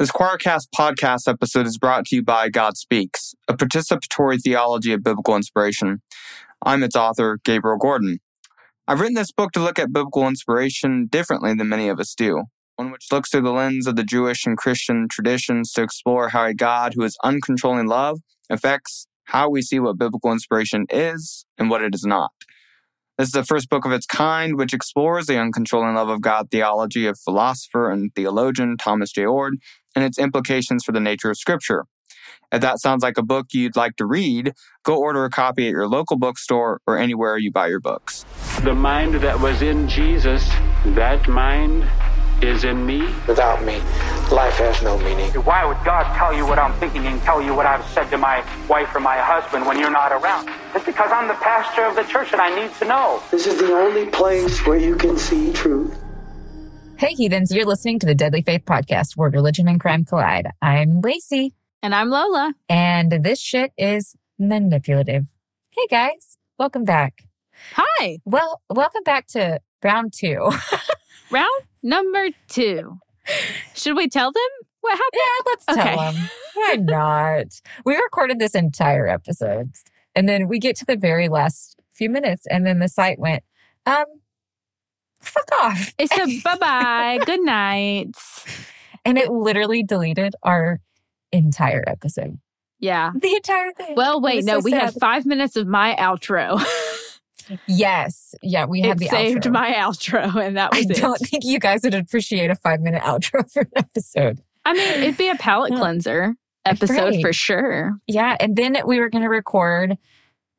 This Quoircast podcast episode is brought to you by God Speaks, a participatory theology of biblical inspiration. I'm its author, Gabriel Gordon. I've written this book to look at biblical inspiration differently than many of us do, one which looks through the lens of the Jewish and Christian traditions to explore how a God who is uncontrolling love affects how we see what biblical inspiration is and what it is not. This is the first book of its kind which explores the uncontrolling love of God theology of philosopher and theologian Thomas J. Oord and its implications for the nature of Scripture. If that sounds like a book you'd like to read, go order a copy at your local bookstore or anywhere you buy your books. The mind that was in Jesus, that mind is in me. Without me, life has no meaning. Why would God tell you what I'm thinking and tell you what I've said to my wife or my husband when you're not around? It's because I'm the pastor of the church and I need to know. This is the only place where you can see truth. Hey, heathens, you're listening to the Deadly Faith Podcast, where religion and crime collide. I'm Laci. And I'm Lola. And this shit is manipulative. Hey, guys, welcome back. Hi. Well, welcome back to round two. round number two. Should we tell them what happened? Yeah, let's tell them. Why not? we recorded this entire episode, and then we get to the very last few minutes, and then the site went, um, fuck off. It said bye bye, good night. And it literally deleted our entire episode. Yeah. The entire thing. Well, wait, no, so we sad. had five minutes of my outro. yes. Yeah, we had the saved outro. my outro, and that was I it. don't think you guys would appreciate a five minute outro for an episode. I mean, it'd be a palate cleanser episode right. for sure. Yeah. And then we were going to record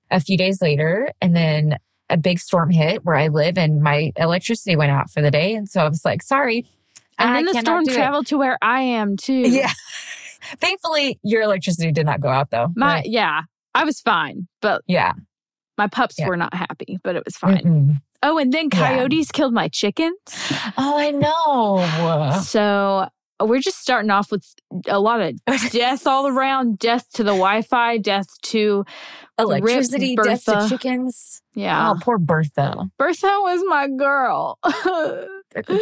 a few days later, and then a big storm hit where I live and my electricity went out for the day. And so I was like, sorry. And then the storm traveled to where I am too. Yeah. Thankfully, your electricity did not go out though. My right? yeah, I was fine, but yeah, my pups yeah. were not happy, but it was fine. Mm-mm. Oh, and then coyotes yeah. killed my chickens. Oh, I know. So we're just starting off with a lot of death all around death to the wi-fi death to electricity death to chickens yeah. Oh poor bertha. Bertha was my girl.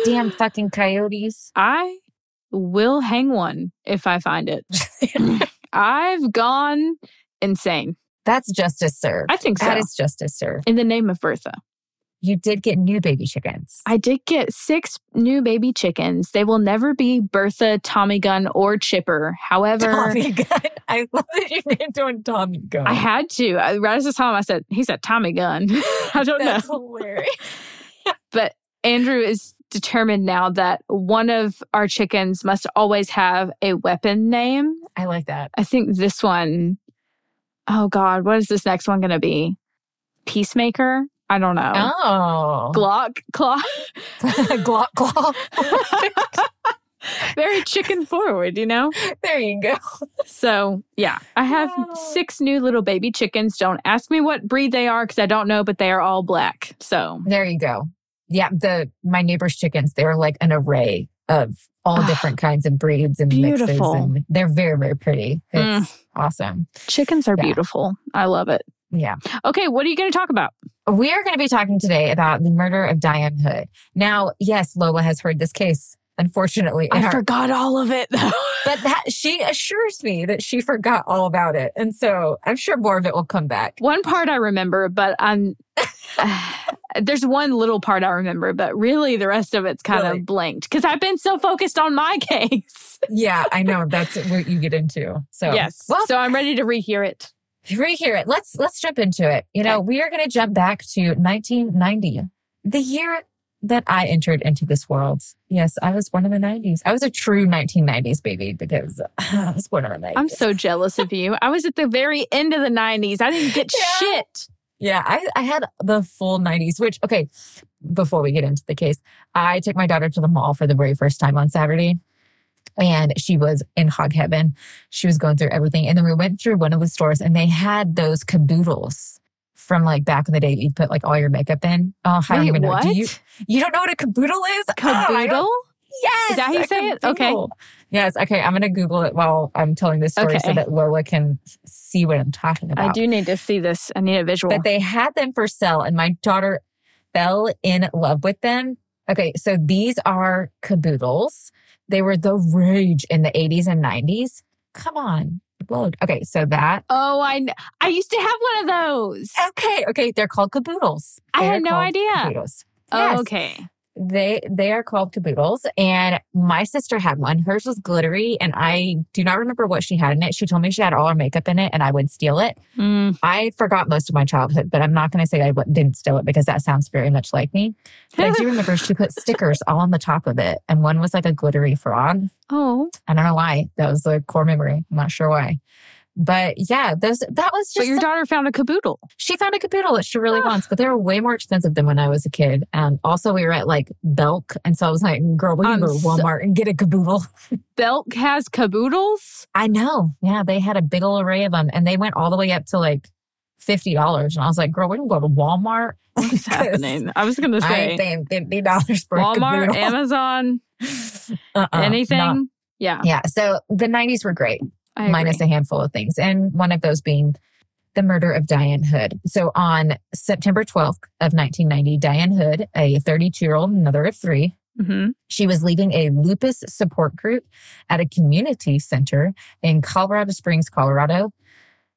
Damn fucking coyotes. I will hang one if i find it. I've gone insane. That's justice served i think so. that is justice served in the name of bertha you did get new baby chickens. I did get six new baby chickens. They will never be Bertha, Tommy Gun, or Chipper. However, Tommy Gun. I love that you named one Tommy Gun. I had to. I, right as I saw him, I said, "He said Tommy Gun." I don't That's know. hilarious. but Andrew is determined now that one of our chickens must always have a weapon name. I like that. I think this one. Oh God, what is this next one going to be? Peacemaker. I don't know. Oh. Glock, claw. Glock, claw. Very chicken forward, you know? There you go. So, yeah, I have oh. six new little baby chickens. Don't ask me what breed they are because I don't know, but they are all black. So, there you go. Yeah, the my neighbor's chickens, they're like an array of all different kinds of breeds and beautiful. mixes. And they're very, very pretty. It's mm. awesome. Chickens are yeah. beautiful. I love it. Yeah. Okay, what are you going to talk about? We are going to be talking today about the murder of Dianne Hood. Now, yes, Lola has heard this case. Unfortunately, I forgot all of it though. but that she assures me that she forgot all about it, and so I'm sure more of it will come back. One part I remember, but I'm um, there's one little part I remember, but really the rest of it's kind really? of blanked because I've been so focused on my case. yeah, I know that's what you get into. So yes, well, so I'm ready to rehear it rehear it. Let's let's jump into it. You know, we are going to jump back to 1990, the year that I entered into this world. Yes, I was born in the 90s. I was a true 1990s baby because I was born in the 90s. I'm so jealous of you. I was at the very end of the 90s. I didn't get yeah. shit. Yeah, I, I had the full 90s, which, okay, before we get into the case, I took my daughter to the mall for the very first time on Saturday and she was in hog heaven. She was going through everything. And then we went through one of the stores and they had those caboodles from like back in the day. You'd put like all your makeup in. Oh, I don't even know. What? Do you, you don't know what a caboodle is? Oh, caboodle? Oh, yes. Is that how you say it? Okay. Yes. Okay. I'm going to Google it while I'm telling this story okay. so that Lola can see what I'm talking about. I do need to see this. I need a visual. But they had them for sale and my daughter fell in love with them. Okay. So these are caboodles they were the rage in the 80s and 90s. Come on. Whoa. Okay, so that. Oh, I I used to have one of those. Okay, okay, they're called caboodles. I had no idea. Caboodles. Oh, okay. They they are called caboodles, and my sister had one. Hers was glittery, and I do not remember what she had in it. She told me she had all her makeup in it, and I would steal it. Mm. I forgot most of my childhood, but I'm not going to say I w- didn't steal it because that sounds very much like me. But I do remember she put stickers all on the top of it, and one was like a glittery frog. Oh, I don't know why. That was a core memory. I'm not sure why. But yeah, those that was just but your some- daughter found a caboodle. she found a caboodle that she really Ah. wants, but they were way more expensive than when I was a kid. And also, we were at like Belk, and so I was like, "Girl, we can go to so- Walmart and get a caboodle." Belk has caboodles. I know, yeah, they had a big old array of them, and they went all the way up to like fifty dollars. And I was like, "Girl, we can go to Walmart." What's happening? I was going to I say fifty dollars for Walmart, a caboodle. Amazon, Uh-uh, anything. not- Yeah, yeah, so the '90s were great. I agree. minus a handful of things. And one of those being the murder of Dianne Hood. So on September 12th of 1990, Dianne Hood, a 32 year old mother of three, Mhm. she was leaving a lupus support group at a community center in Colorado Springs, Colorado.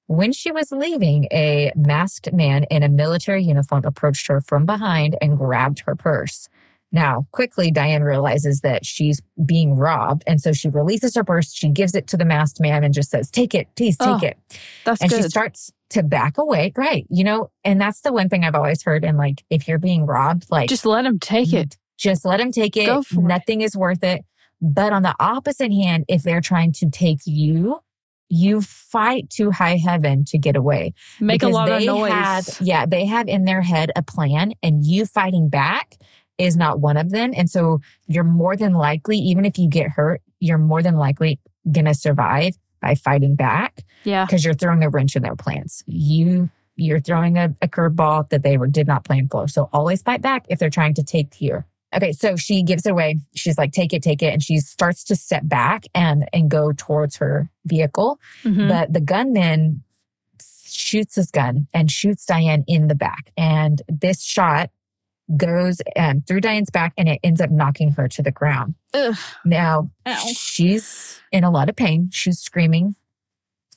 When she was leaving, a masked man in a military uniform approached her from behind and grabbed her purse. Now, quickly, Dianne realizes that she's being robbed. And so she releases her purse. She gives it to the masked man and just says, Take it, please take Oh, it. That's And good. she starts to back away. Right. You know, and that's the one thing I've always heard. And like, if you're being robbed, like, Just let him take it. just let him take it. Go for. Nothing is worth it. But on the opposite hand, if they're trying to take you, you fight to high heaven to get away. Make a lot of noise. Have, yeah, they have in their head a plan, and you fighting back is not one of them. And so you're more than likely, even if you get hurt, you're more than likely going to survive by fighting back yeah. because you're throwing a wrench in their plans. You you're throwing a, a curveball that they were did not plan for. So always fight back if they're trying to take you. Okay, so she gives it away. She's like, take it, take it. And she starts to step back and and go towards her vehicle. Mhm. But the gunman shoots his gun and shoots Dianne in the back. And this shot goes um, through Dianne's back and it ends up knocking her to the ground. Ugh. Now, Ow. she's in a lot of pain. She's screaming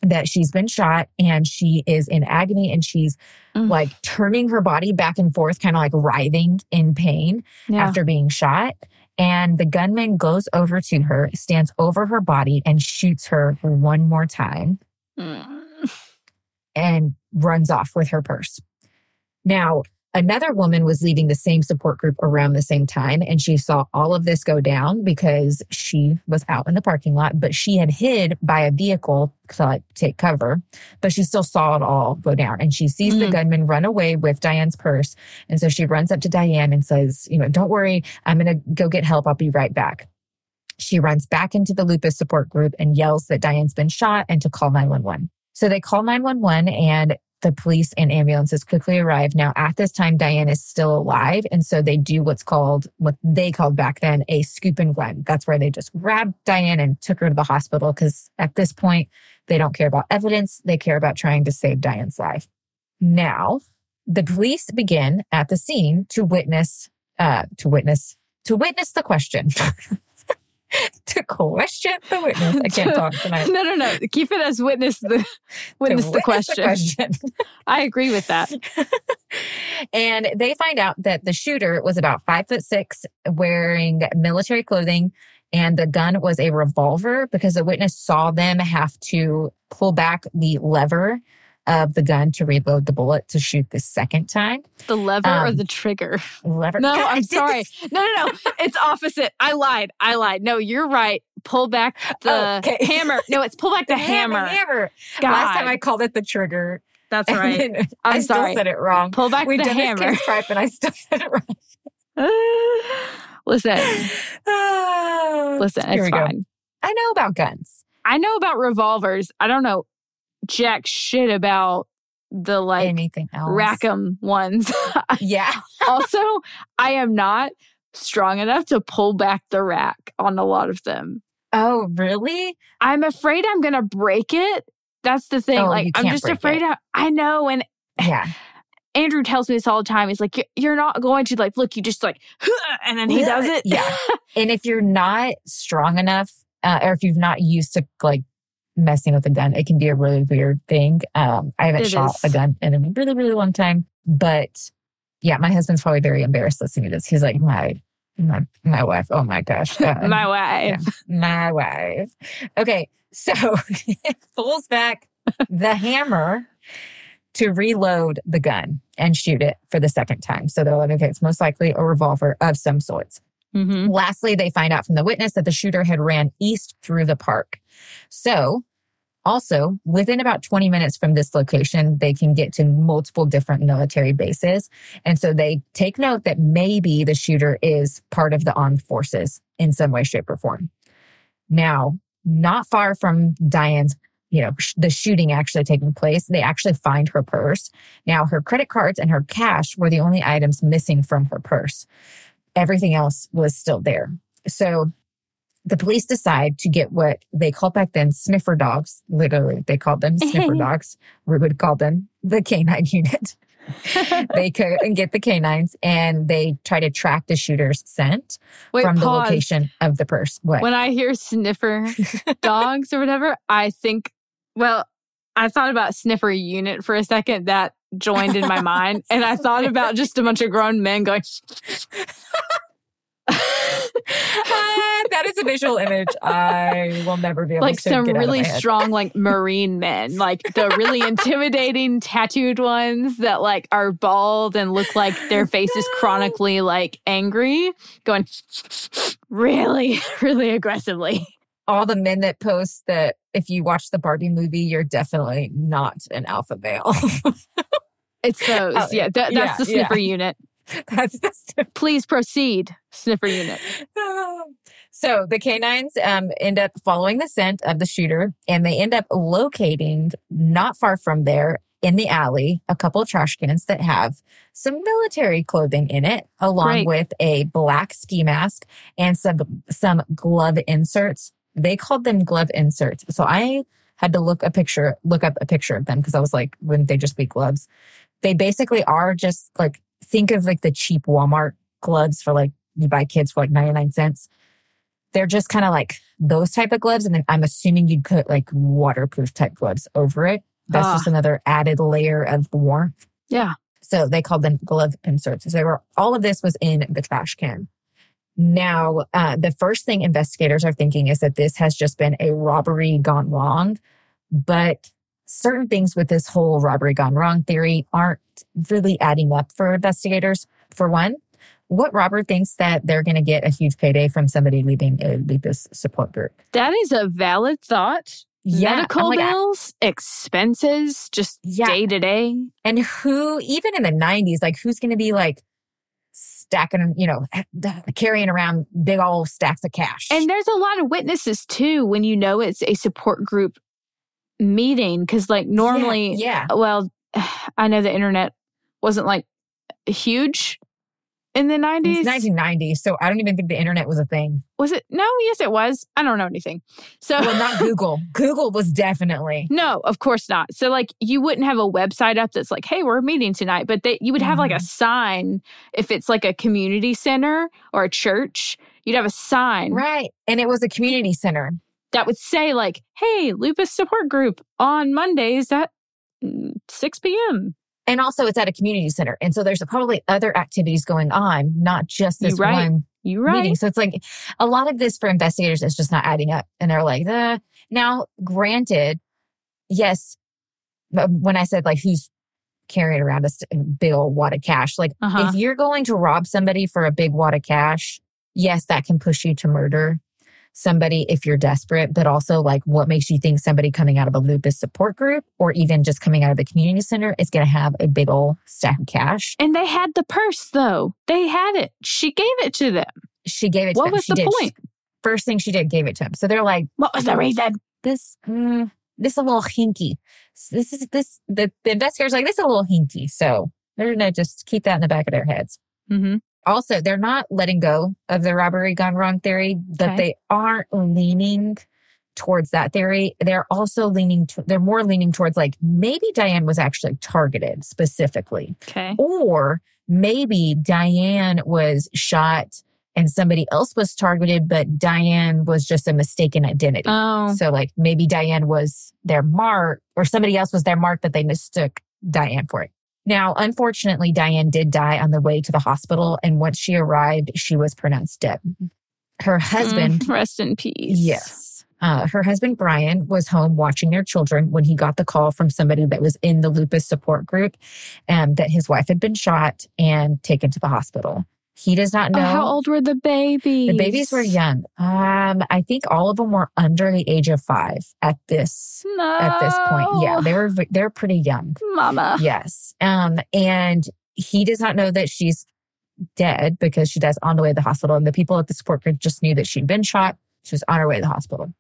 that she's been shot and she is in agony and she's Mm. like turning her body back and forth, kind of like writhing in pain Yeah. after being shot. And the gunman goes over to her, stands over her body, and shoots her one more time Mm. and runs off with her purse. Now, another woman was leaving the same support group around the same time, and she saw all of this go down because she was out in the parking lot, but she had hid by a vehicle to like take cover, but she still saw it all go down. And she sees the Mm. gunman run away with Dianne's purse. And so she runs up to Dianne and says, You know, don't worry, I'm going to go get help. I'll be right back. She runs back into the lupus support group and yells that Dianne's been shot and to call 911. So they call 911 and the police and ambulances quickly arrive. Now, at this time, Dianne is still alive. And so they do what's called, what they called back then, a scoop and run. That's where they just grabbed Dianne and took her to the hospital because at this point, they don't care about evidence. They care about trying to save Dianne's life. Now, the police begin at the scene to witness, uh, to witness, to witness the question. to question the witness. I can't talk tonight. No, no, no. Keep it as witness the witness the witness question. question. I agree with that. and they find out that the shooter was about five foot six, wearing military clothing, and the gun was a revolver because the witness saw them have to pull back the lever of the gun to reload the bullet to shoot the second time. The lever or Um, the trigger? Lever. No, God, I'm sorry. this- No, no, no. It's opposite. I lied. I lied. No, you're right. Pull back the okay. hammer. No, it's pull back the, hammer. Hammer. God, Last time I called it the trigger. that's right. I'm I still sorry. said it wrong. Pull back We've the done hammer. this prep and I still said it wrong. Listen, listen, here it's we go. fine. I know about guns. I know about revolvers. I don't know jack shit about the like Anything else? Rackham ones. Yeah. also, I am not strong enough to pull back the rack on a lot of them. Oh, really? I'm afraid I'm gonna break it. That's the thing. Oh, like I'm just afraid. I, I know, and Yeah. Andrew tells me this all the time. He's like, you're not going to like, look, you just like, and then he does it. Yeah. and if you're not strong enough, uh, or if you've not used to like messing with a gun, it can be a really weird thing. Um, I haven't It shot is. a gun in a really, really long time, but yeah, my husband's probably very embarrassed listening to this. He's like, my, my, my wife. Oh my gosh. Uh, My wife. my wife. Okay. So pulls back the hammer to reload the gun and shoot it for the second time. So they're like, okay, it's most likely a revolver of some sorts. Hmm Lastly, they find out from the witness that the shooter had ran east through the park. So, also within about 20 minutes from this location, they can get to multiple different military bases. And so they take note that maybe the shooter is part of the armed forces in some way, shape, or form. Now, not far from Dianne's, you know, the shooting actually taking place, they actually find her purse. Now, her credit cards and her cash were the only items missing from her purse everything else was still there. So the police decide to get what they called back then sniffer dogs. Literally, they called them sniffer dogs. We would call them the canine unit. they could and get the canines and they try to track the shooter's scent Wait, from the location of the purse. What? When I hear sniffer dogs or whatever, I think, well, I thought about sniffer unit for a second. That joined in my mind. And I thought about just a bunch of grown men going, Ah, that is a visual image I will never be able like to some get out of really strong, like marine men, like the really intimidating tattooed ones that like are bald and look like their face is chronically like angry, going really, really aggressively. all the men that post that if you watch the Barbie movie, you're definitely not an alpha male. It's those. Oh, yeah, yeah, that's the yeah. sniffer unit. That's just Please proceed, sniffer unit. so the canines um, end up following the scent of the shooter and they end up locating not far from there in the alley a couple of trash cans that have some military clothing in it along Great. with a black ski mask and some some glove inserts they called them glove inserts so i had to look a picture look up a picture of them because i was like wouldn't they just be gloves they basically are just like think of like the cheap walmart gloves for like you buy kids for like 99 cents they're just kind of like those type of gloves and then i'm assuming you'd put like waterproof type gloves over it that's Ah. just another added layer of warmth Yeah. so they called them glove inserts. So they were all of this was in the trash can. Now, uh, the first thing investigators are thinking is that this has just been a robbery gone wrong, but certain things with this whole robbery gone wrong theory aren't really adding up for investigators. For one, what robber thinks that they're going to get a huge payday from somebody leaving a lupus support group? That is a valid thought. Yeah, Medical like, bills, expenses, just day to day. And who, even in the 90s, like who's going to be like stacking, you know, carrying around big old stacks of cash? And there's a lot of witnesses too when you know it's a support group meeting. Cause like normally, yeah, well, I know the internet wasn't like huge in the 90s. It's 1990, so I don't even think the internet was a thing. Was it? No, yes, it was. I don't know anything. So, Well, not Google. Google was definitely. no, of course not. So, like, you wouldn't have a website up that's like, hey, we're meeting tonight, but they, you would have like a Mhm. sign if it's like a community center or a church, you'd have a sign Right. And it was a community center. That would say, like, hey, lupus support group on Mondays at mm, 6 p.m. And also, it's at a community center. And so there's probably other activities going on, not just this You're right. one You right. meeting. So it's like a lot of this for investigators is just not adding up. And they're like, uh. now, granted, yes, but when I said like who's carrying around a big old wad of cash, like Uh-huh. if you're going to rob somebody for a big wad of cash, yes, that can push you to murder somebody if you're desperate, but also like what makes you think somebody coming out of a lupus support group or even just coming out of the community center is going to have a big old stack of cash? And they had the purse, though. They had it. She gave it to them. She gave it to What them. was She the did. point? First thing she did, gave it to him. So they're like, What was the reason? this, mm, this a little hinky. This is this, the, the investigators like, this is a little hinky. So they're going to just keep that in the back of their heads. Mm-hmm. Also, they're not letting go of the robbery gone wrong theory, but Okay. they aren't leaning towards that theory. They're also leaning, to, they're more leaning towards like maybe Dianne was actually targeted specifically, Okay. or maybe Dianne was shot and somebody else was targeted, but Dianne was just a mistaken identity. Oh, So like maybe Dianne was their mark or somebody else was their mark, but they mistook Dianne for it. Now, unfortunately, Dianne did die on the way to the hospital. And once she arrived, she was pronounced dead. Her husband, mm, rest in peace. yes, uh, her husband, Brian, was home watching their children when he got the call from somebody that was in the lupus support group um, that his wife had been shot and taken to the hospital. He does not Oh, know. how old were the babies? The babies were young. Um, I think all of them were under the age of five at this No. at this point. Yeah, they were they're pretty young. Mama. Yes. Um, and he does not know that she's dead because she dies on the way to the hospital. And the people at the support group just knew that she'd been shot. She was on her way to the hospital.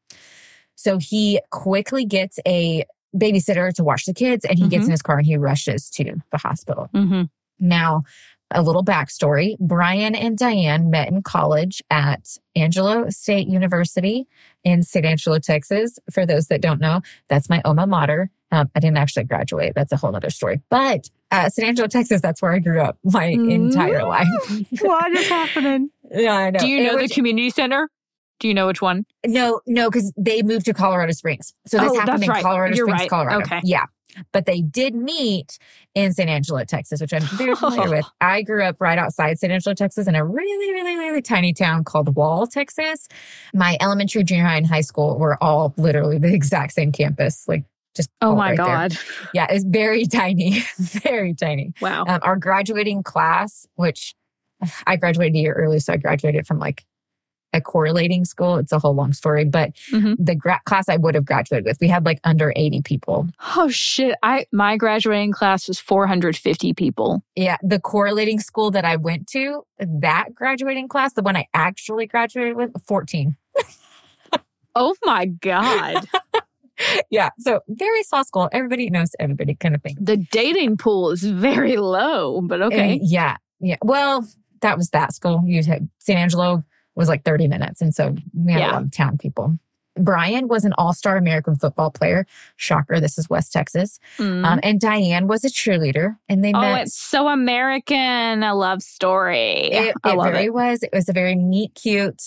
So he quickly gets a babysitter to watch the kids and he gets Mhm. in his car and he rushes to the hospital. hmm Now, a little backstory Brian and Dianne met in college at Angelo State University in San Angelo, Texas. For those that don't know, that's my alma mater. Um, I didn't actually graduate. That's a whole other story. But uh, San Angelo, Texas, that's where I grew up my entire life. What is happening? yeah, I know. Do you It know the community center? Do you know which one? No, no, because they moved to Colorado Springs. So this Oh, happened in right. Colorado You're Springs, right. Colorado. Okay. Yeah. But they did meet in San Angelo, Texas, which I'm very familiar with. I grew up right outside San Angelo, Texas, in a really, really, really tiny town called Wall, Texas. My elementary, junior high, and high school were all literally the exact same campus. Like just Oh my right there. God. Yeah, it's very tiny, very tiny. Wow. Um, our graduating class, which I graduated a year early, so I graduated from like a correlating school. It's a whole long story, but Mhm. the gra- class I would have graduated with, we had like under 80 people. Oh shit. I my graduating class was 450 people. Yeah, the correlating school that I went to, that graduating class, the one I actually graduated with, 14. Oh my God. Yeah, so very small school. Everybody knows everybody kind of thing. the dating pool is very low, but okay. And yeah, yeah. Well, that was that school. You had San Angelo was like 30 minutes. And so we had Yeah. a lot of town people. Brian was an all star American football player. Shocker. This is West Texas. Mm. Um, and Dianne was a cheerleader. And they oh, met. Oh, it's so American. A love story. it, I it love very it. was. It was a very neat, cute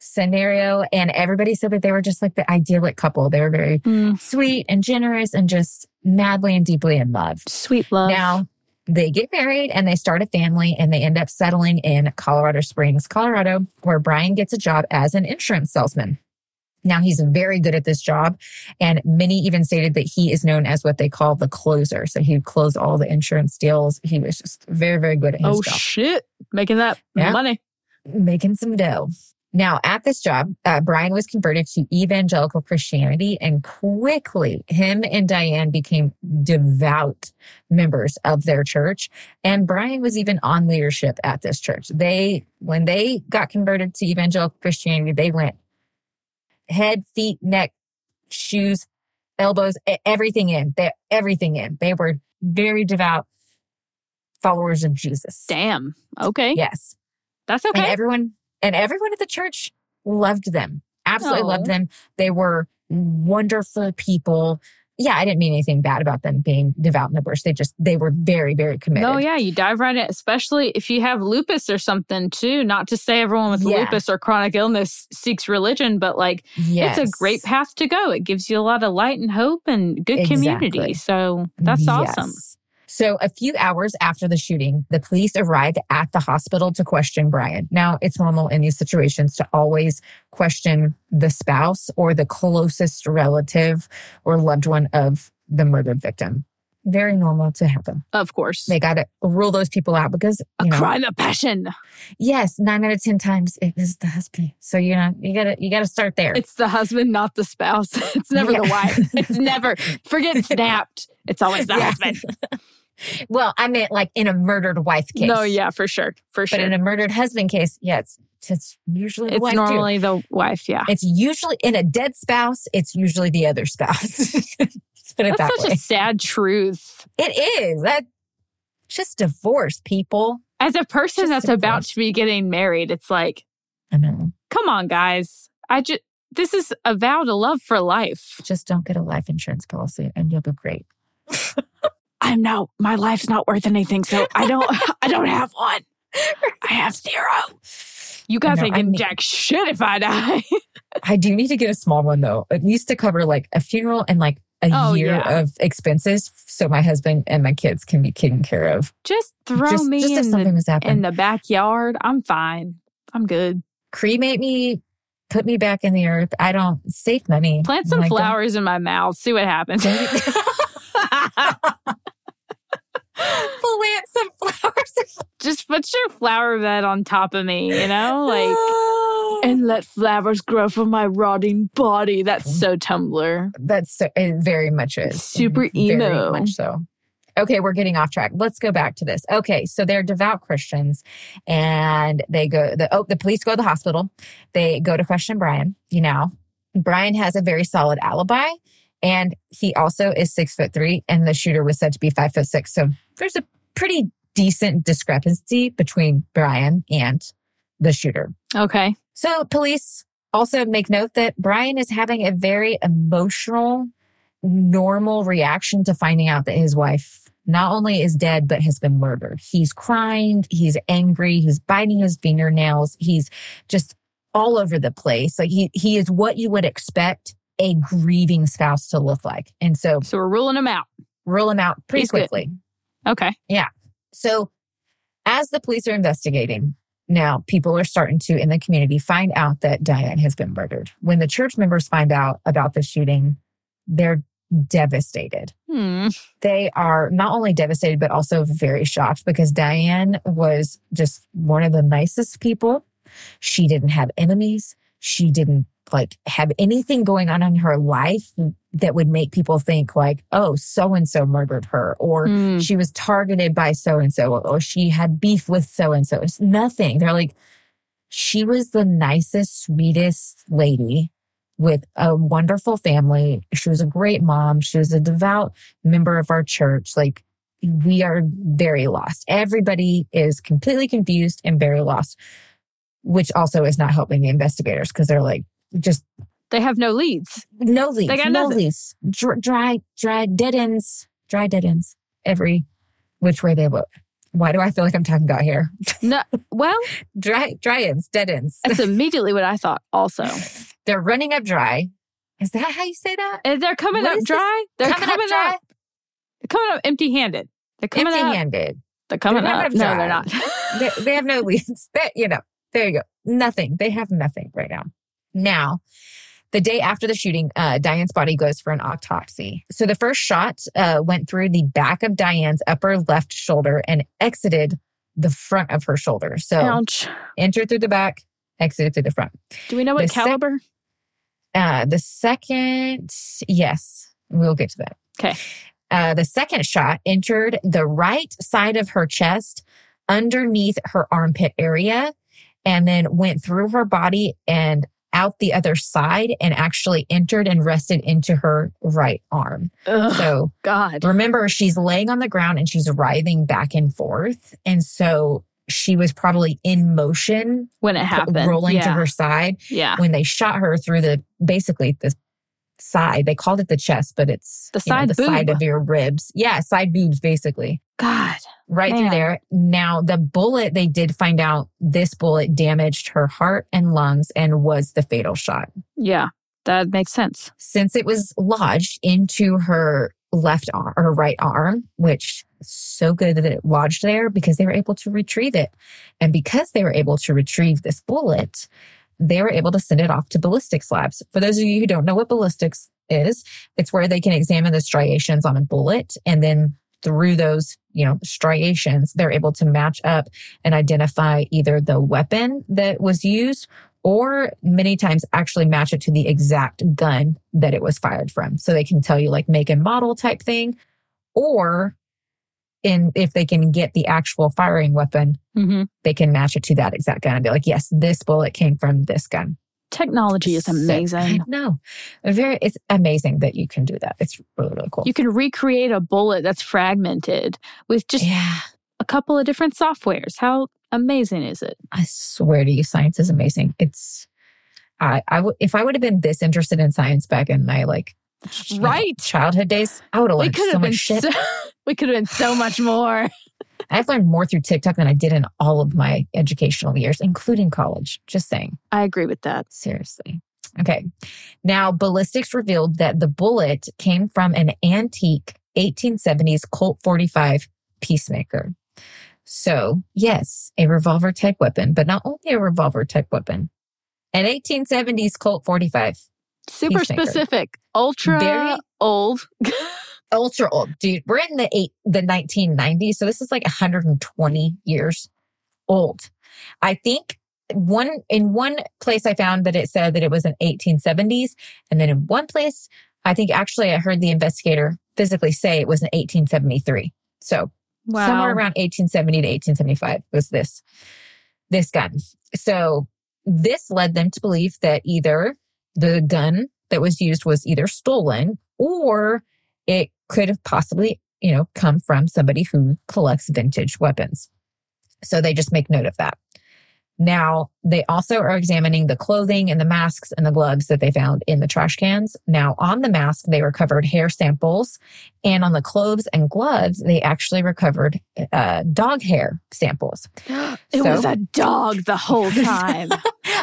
scenario. And everybody said that they were just like the idyllic couple. They were very Mm, sweet and generous and just madly and deeply in love. sweet love. Now they get married and they start a family and they end up settling in Colorado Springs, Colorado, where Brian gets a job as an insurance salesman. Now he's very good at this job. And many even stated that he is known as what they call the closer. So he would close all the insurance deals. He was just very, very good at his oh job shit. Making that Yeah. money. making some dough. Now, at this job, uh, Brian was converted to evangelical Christianity, and quickly, him and Dianne became devout members of their church. And Brian was even on leadership at this church. They, when they got converted to evangelical Christianity, they went head, feet, neck, shoes, elbows, everything in. They, everything in. They were very devout followers of Jesus. Damn. Okay. Yes. That's And okay. everyone and everyone at the church loved them. Absolutely loved Oh. them. They were wonderful people. Yeah, I didn't mean anything bad about them being devout in the bush. They just they were very, very committed. Oh yeah, you dive right in, especially if you have lupus or something too. Not to say everyone with Yeah. lupus or chronic illness seeks religion, but like Yes. it's a great path to go. It gives you a lot of light and hope and good community. So that's awesome. So, a few hours after the shooting, the police arrived at the hospital to question Brian. Now, it's normal in these situations to always question the spouse or the closest relative or loved one of the murdered victim. Very normal to happen. Of course. They got to rule those people out because, a know, crime of passion. yes, nine out of 10 times it is the husband. So, you know, you gotta, you gotta start there. It's the husband, not the spouse. It's never the wife. It's never forget snapped. It's always the Yeah. husband. well, I meant like in a murdered wife case. No, yeah, for sure. For sure. But in a murdered husband case, yeah, it's, it's usually the it's wife too. normally the wife, yeah. It's usually in a dead spouse, it's usually the other spouse. Put it That's that such way. a sad truth. it is. That just divorce people. As a person Just that's a about to be getting married, it's like, I know. come on, guys. I just this is a vow to love for life. Just don't get a life insurance policy and you'll be great. I'm no, my life's not worth anything, so I don't, I don't have one. I have zero. You guys No, ain't getting jack shit if I die. I do need to get a small one though, at least to cover like a funeral and like a Oh, year yeah. of expenses so my husband and my kids can be taken care of. Just throw just, me just in, the, in the backyard. I'm fine. I'm good. Cremate me, put me back in the earth. I don't save money. Plant some Like, flowers in my mouth. See what happens. Plant some flowers. Just put your flower bed on top of me, you know? Like, and let flowers grow from my rotting body. That's so Tumblr. That's so, it very much is. Super emo. Very much so. Okay, we're getting off track. Let's go back to this. Okay, so they're devout Christians and they go the oh the police go to the hospital. They go to question Brian, you know. Brian has a very solid alibi and he also is six foot three and the shooter was said to be five foot six. So there's a pretty decent discrepancy between Brian and the shooter. Okay. So police also make note that Brian is having a very emotional, normal reaction to finding out that his wife not only is dead, but has been murdered. He's crying. He's angry. He's biting his fingernails. He's just all over the place. Like he, he is what you would expect a grieving spouse to look like. And so So we're ruling them out. rule them out pretty He's good. quickly. Okay. Yeah. So, as the police are investigating, now people are starting to in the community find out that Dianne has been murdered. When the church members find out about the shooting, they're devastated. Hmm. They are not only devastated, but also very shocked because Dianne was just one of the nicest people. She didn't have enemies. She didn't like have anything going on in her life that would make people think like, oh, so and so murdered her or Hmm. she was targeted by so and so, or she had beef with so and so. It's nothing. They're like, she was the nicest, sweetest lady with a wonderful family. She was a great mom. She was a devout member of our church. Like, we are very lost. Everybody is completely confused and very lost, which also is not helping the investigators because they're like, just They have no leads. no leads, They got no nothing. leads, dry, dry, dry dead ends, dry dead ends every which way they look. Why do I feel like I'm talking about here? No. Well, Dry, dry ends, dead ends. that's immediately what I thought also. They're running up dry. Is that how you say that? And they're coming What up dry. They're coming, coming, up dry, up. They're coming up empty handed. They're coming up. empty-handed. They're coming They're up. coming No, they're not. they, they have no leads. They, you know, there you go. Nothing. They have nothing right now. Now, the day after the shooting, uh, Dianne's body goes for an autopsy. So the first shot uh, went through the back of Dianne's upper left shoulder and exited the front of her shoulder. So Ouch. entered through the back, exited through the front. Do we know what The sec- caliber? Uh, the second, yes, we'll get to that. Okay. Uh, the second shot entered the right side of her chest underneath her armpit area and then went through her body and out the other side and actually entered and rested into her right arm. Ugh, So God. remember, she's laying on the ground and she's writhing back and forth. And so she was probably in motion, When it happened. rolling yeah. to her side Yeah. when they shot her through the basically the side. They called it the chest, but it's The you know, side the side of your ribs. Yeah, side boobs basically. God. Right through there. Now the bullet they did find out this bullet damaged her heart and lungs and was the fatal shot. Yeah. That makes sense. Since it was lodged into her left arm or right arm, which so good that it lodged there because they were able to retrieve it. And because they were able to retrieve this bullet, they were able to send it off to ballistics labs. For those of you who don't know what ballistics is, it's where they can examine the striations on a bullet and then through those, you know, striations, they're able to match up and identify either the weapon that was used or many times actually match it to the exact gun that it was fired from. So they can tell you like make and model type thing or in if they can get the actual firing weapon, hmm they can match it to that exact gun and be like, yes, this bullet came from this gun. Technology is So- amazing. No, very, it's amazing that you can do that. It's really, really cool. You can recreate a bullet that's fragmented with just yeah, a couple of different softwares. How amazing is it? I swear to you, science is amazing. It's, I, I w- if I would have been this interested in science back in my like Right. childhood days, I would have learned so much shit. so, we could have been so much more. I've learned more through TikTok than I did in all of my educational years, including college. Just saying. I agree with that. Seriously. Okay. Now, ballistics revealed that the bullet came from an antique 1870s Colt 45 peacemaker. So, yes, a revolver type weapon, but not only a revolver type weapon, an 1870s Colt 45. Super specific. Ultra Very- old. Ultra old, dude. We're in the eight, the 1990s. So this is like 120 years old. I think one, in one place I found that it said that it was an 1870s. And then in one place, I think actually I heard the investigator physically say it was an 1873. So Wow. somewhere around 1870 to 1875 was this, this gun. So this led them to believe that either the gun that was used was either stolen or it could have possibly, you know, come from somebody who collects vintage weapons. So they just make note of that. Now, they also are examining the clothing and the masks and the gloves that they found in the trash cans. Now, on the mask, they recovered hair samples, and on the clothes and gloves, they actually recovered uh, dog hair samples. It So- was a dog the whole time.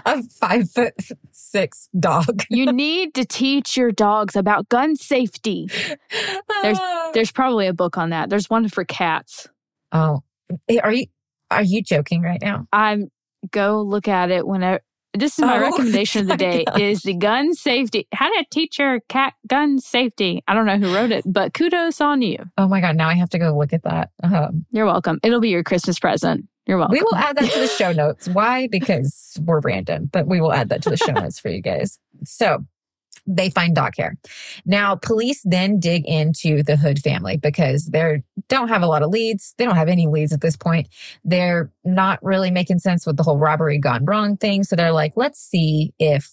A five foot six dog. you need to teach your dogs about gun safety. There's there's probably a book on that. There's one for cats. oh, are you are you joking right now? I'm go look at it whenever this is my Oh, recommendation of the day is the gun safety. How to teach your cat gun safety. I don't know who wrote it, but kudos on you. Oh my god! Now I have to go look at that. Um, You're welcome. It'll be your Christmas present. You're welcome. we will add that to the show notes. Why? Because we're random, but we will add that to the show notes for you guys. So they find dog hair. Now, police then dig into the Hood family because they don't have a lot of leads. They don't have any leads at this point. They're not really making sense with the whole robbery gone wrong thing. So they're like, let's see if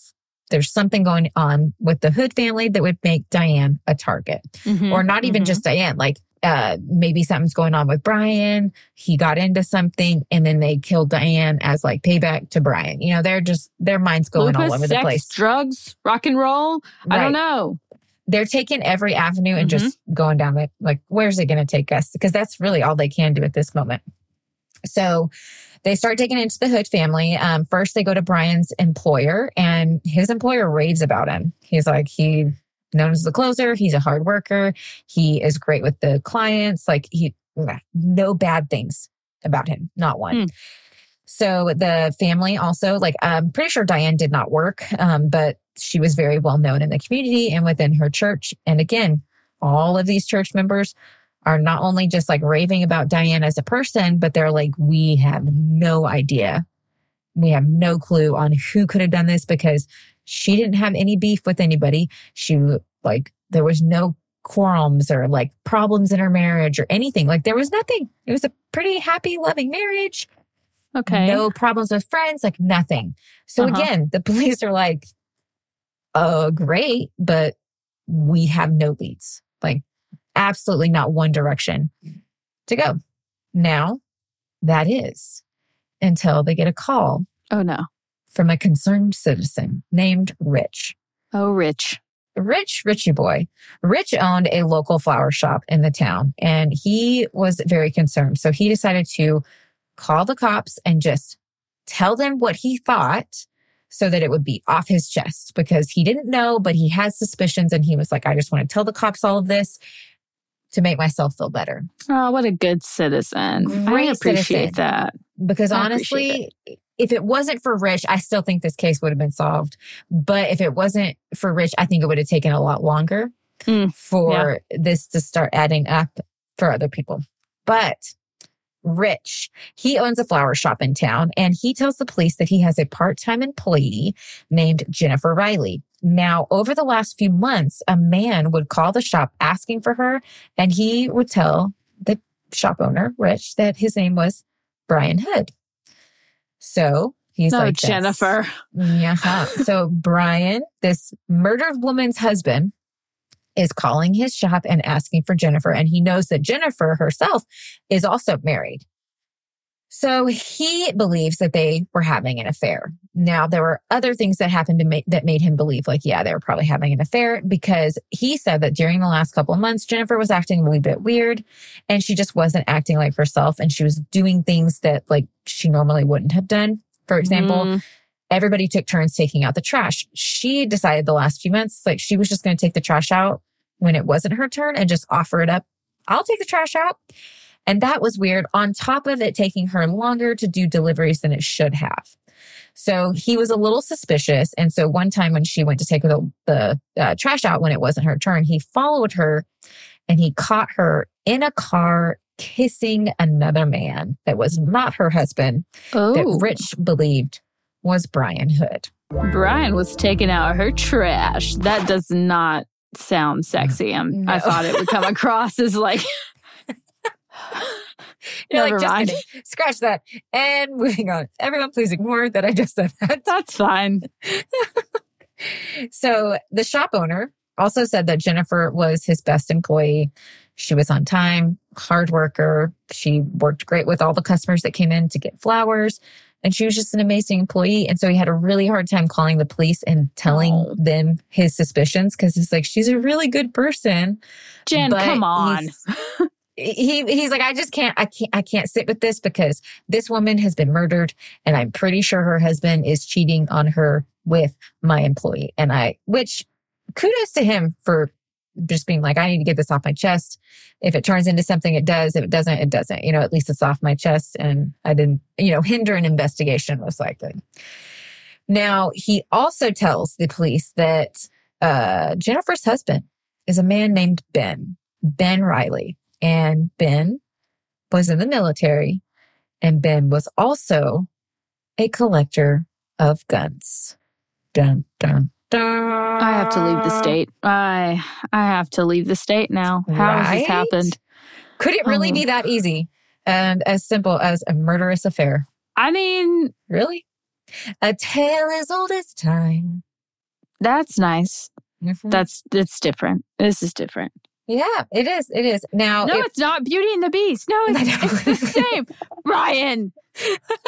there's something going on with the Hood family that would make Dianne a target Mhm, or not even mhm. just Dianne, like uh maybe something's going on with Brian. He got into something and then they killed Dianne as like payback to Brian. You know, they're just their minds going all Lupus, over the sex, place. drugs, rock and roll. I don't know. They're taking every avenue and Mhm. just going down the like, where's it gonna take us? Because that's really all they can do at this moment. So they start digging into the Hood family. Um, first, they go to Brian's employer, and his employer raves about him. He's like, he known as the closer. He's a hard worker. He is great with the clients. Like he, no bad things about him, not one. Hmm. So the family also, like, I'm pretty sure Dianne did not work, um, but she was very well known in the community and within her church. And again, all of these church members are not only just like raving about Dianne as a person, but they're like, we have no idea. We have no clue on who could have done this because she didn't have any beef with anybody. She like, there was no qualms or like problems in her marriage or anything. Like there was nothing. It was a pretty happy, loving marriage. Okay. No problems with friends, like nothing. So Uh-huh. again, the police are like, oh, great, but we have no leads. Like absolutely not one direction to go. Now that is until they get a call Oh no. From a concerned citizen named Rich. Oh, Rich. Rich, Richie boy. Rich owned a local flower shop in the town and he was very concerned. So he decided to call the cops and just tell them what he thought so that it would be off his chest because he didn't know, but he had suspicions and he was like, I just want to tell the cops all of this to make myself feel better. Oh, what a good citizen. I Great appreciate citizen. that. Because I honestly, if it wasn't for Rich, I still think this case would have been solved. But if it wasn't for Rich, I think it would have taken a lot longer Mm, for this to start adding up for other people. But Rich, he owns a flower shop in town and he tells the police that he has a part time employee named Jennifer Riley. Now, over the last few months, a man would call the shop asking for her and he would tell the shop owner, Rich, that his name was Brian Hood. So he's no, like, "That's- Jennifer. yeah. So Brian, this murdered woman's husband, is calling his shop and asking for Jennifer. And he knows that Jennifer herself is also married. So he believes that they were having an affair. Now there were other things that happened to make that made him believe like, yeah, they were probably having an affair because he said that during the last couple of months, Jennifer was acting a wee bit weird and she just wasn't acting like herself and she was doing things that like she normally wouldn't have done. For example, Mm. everybody took turns taking out the trash. She decided the last few months, like she was just going to take the trash out when it wasn't her turn and just offer it up. I'll take the trash out. And that was weird. On top of it taking her longer to do deliveries than it should have. So he was a little suspicious. And so one time when she went to take the, the uh, trash out when it wasn't her turn, he followed her and he caught her in a car kissing another man that was not her husband Oh, that Rich believed was Brian Hood. Brian was taking out her trash. That does not sound sexy. I'm, I thought it would come across as like. You're Never like, just mind. Scratch that. And moving on. Everyone, please ignore that I just said that. That's fine. So the shop owner also said that Jennifer was his best employee. She was on time, hard worker. She worked great with all the customers that came in to get flowers. And she was just an amazing employee. And so he had a really hard time calling the police and telling Oh. them his suspicions because it's like, she's a really good person. Jen, come on. he he's like I just can't I can't I can't sit with this because this woman has been murdered and I'm pretty sure her husband is cheating on her with my employee. And I which kudos to him for just being like I need to get this off my chest. If it turns into something it does. If it doesn't it doesn't. You know at least it's off my chest. And I didn't you know hinder an investigation most likely. Now he also tells the police that uh Jennifer's husband is a man named Ben Ben Riley and Ben was in the military, and Ben was also a collector of guns. Dun dun dun. I have to leave the state. I I have to leave the state now. How has this happened? Could it really Oh. be that easy and as simple as a murderous affair? I mean, Really? A tale as old as time. that's nice. Mhm. That's it's different. This is different. Yeah, it is. It is. Now, No, if- it's not Beauty and the Beast. No, it's, it's the same, Ryan.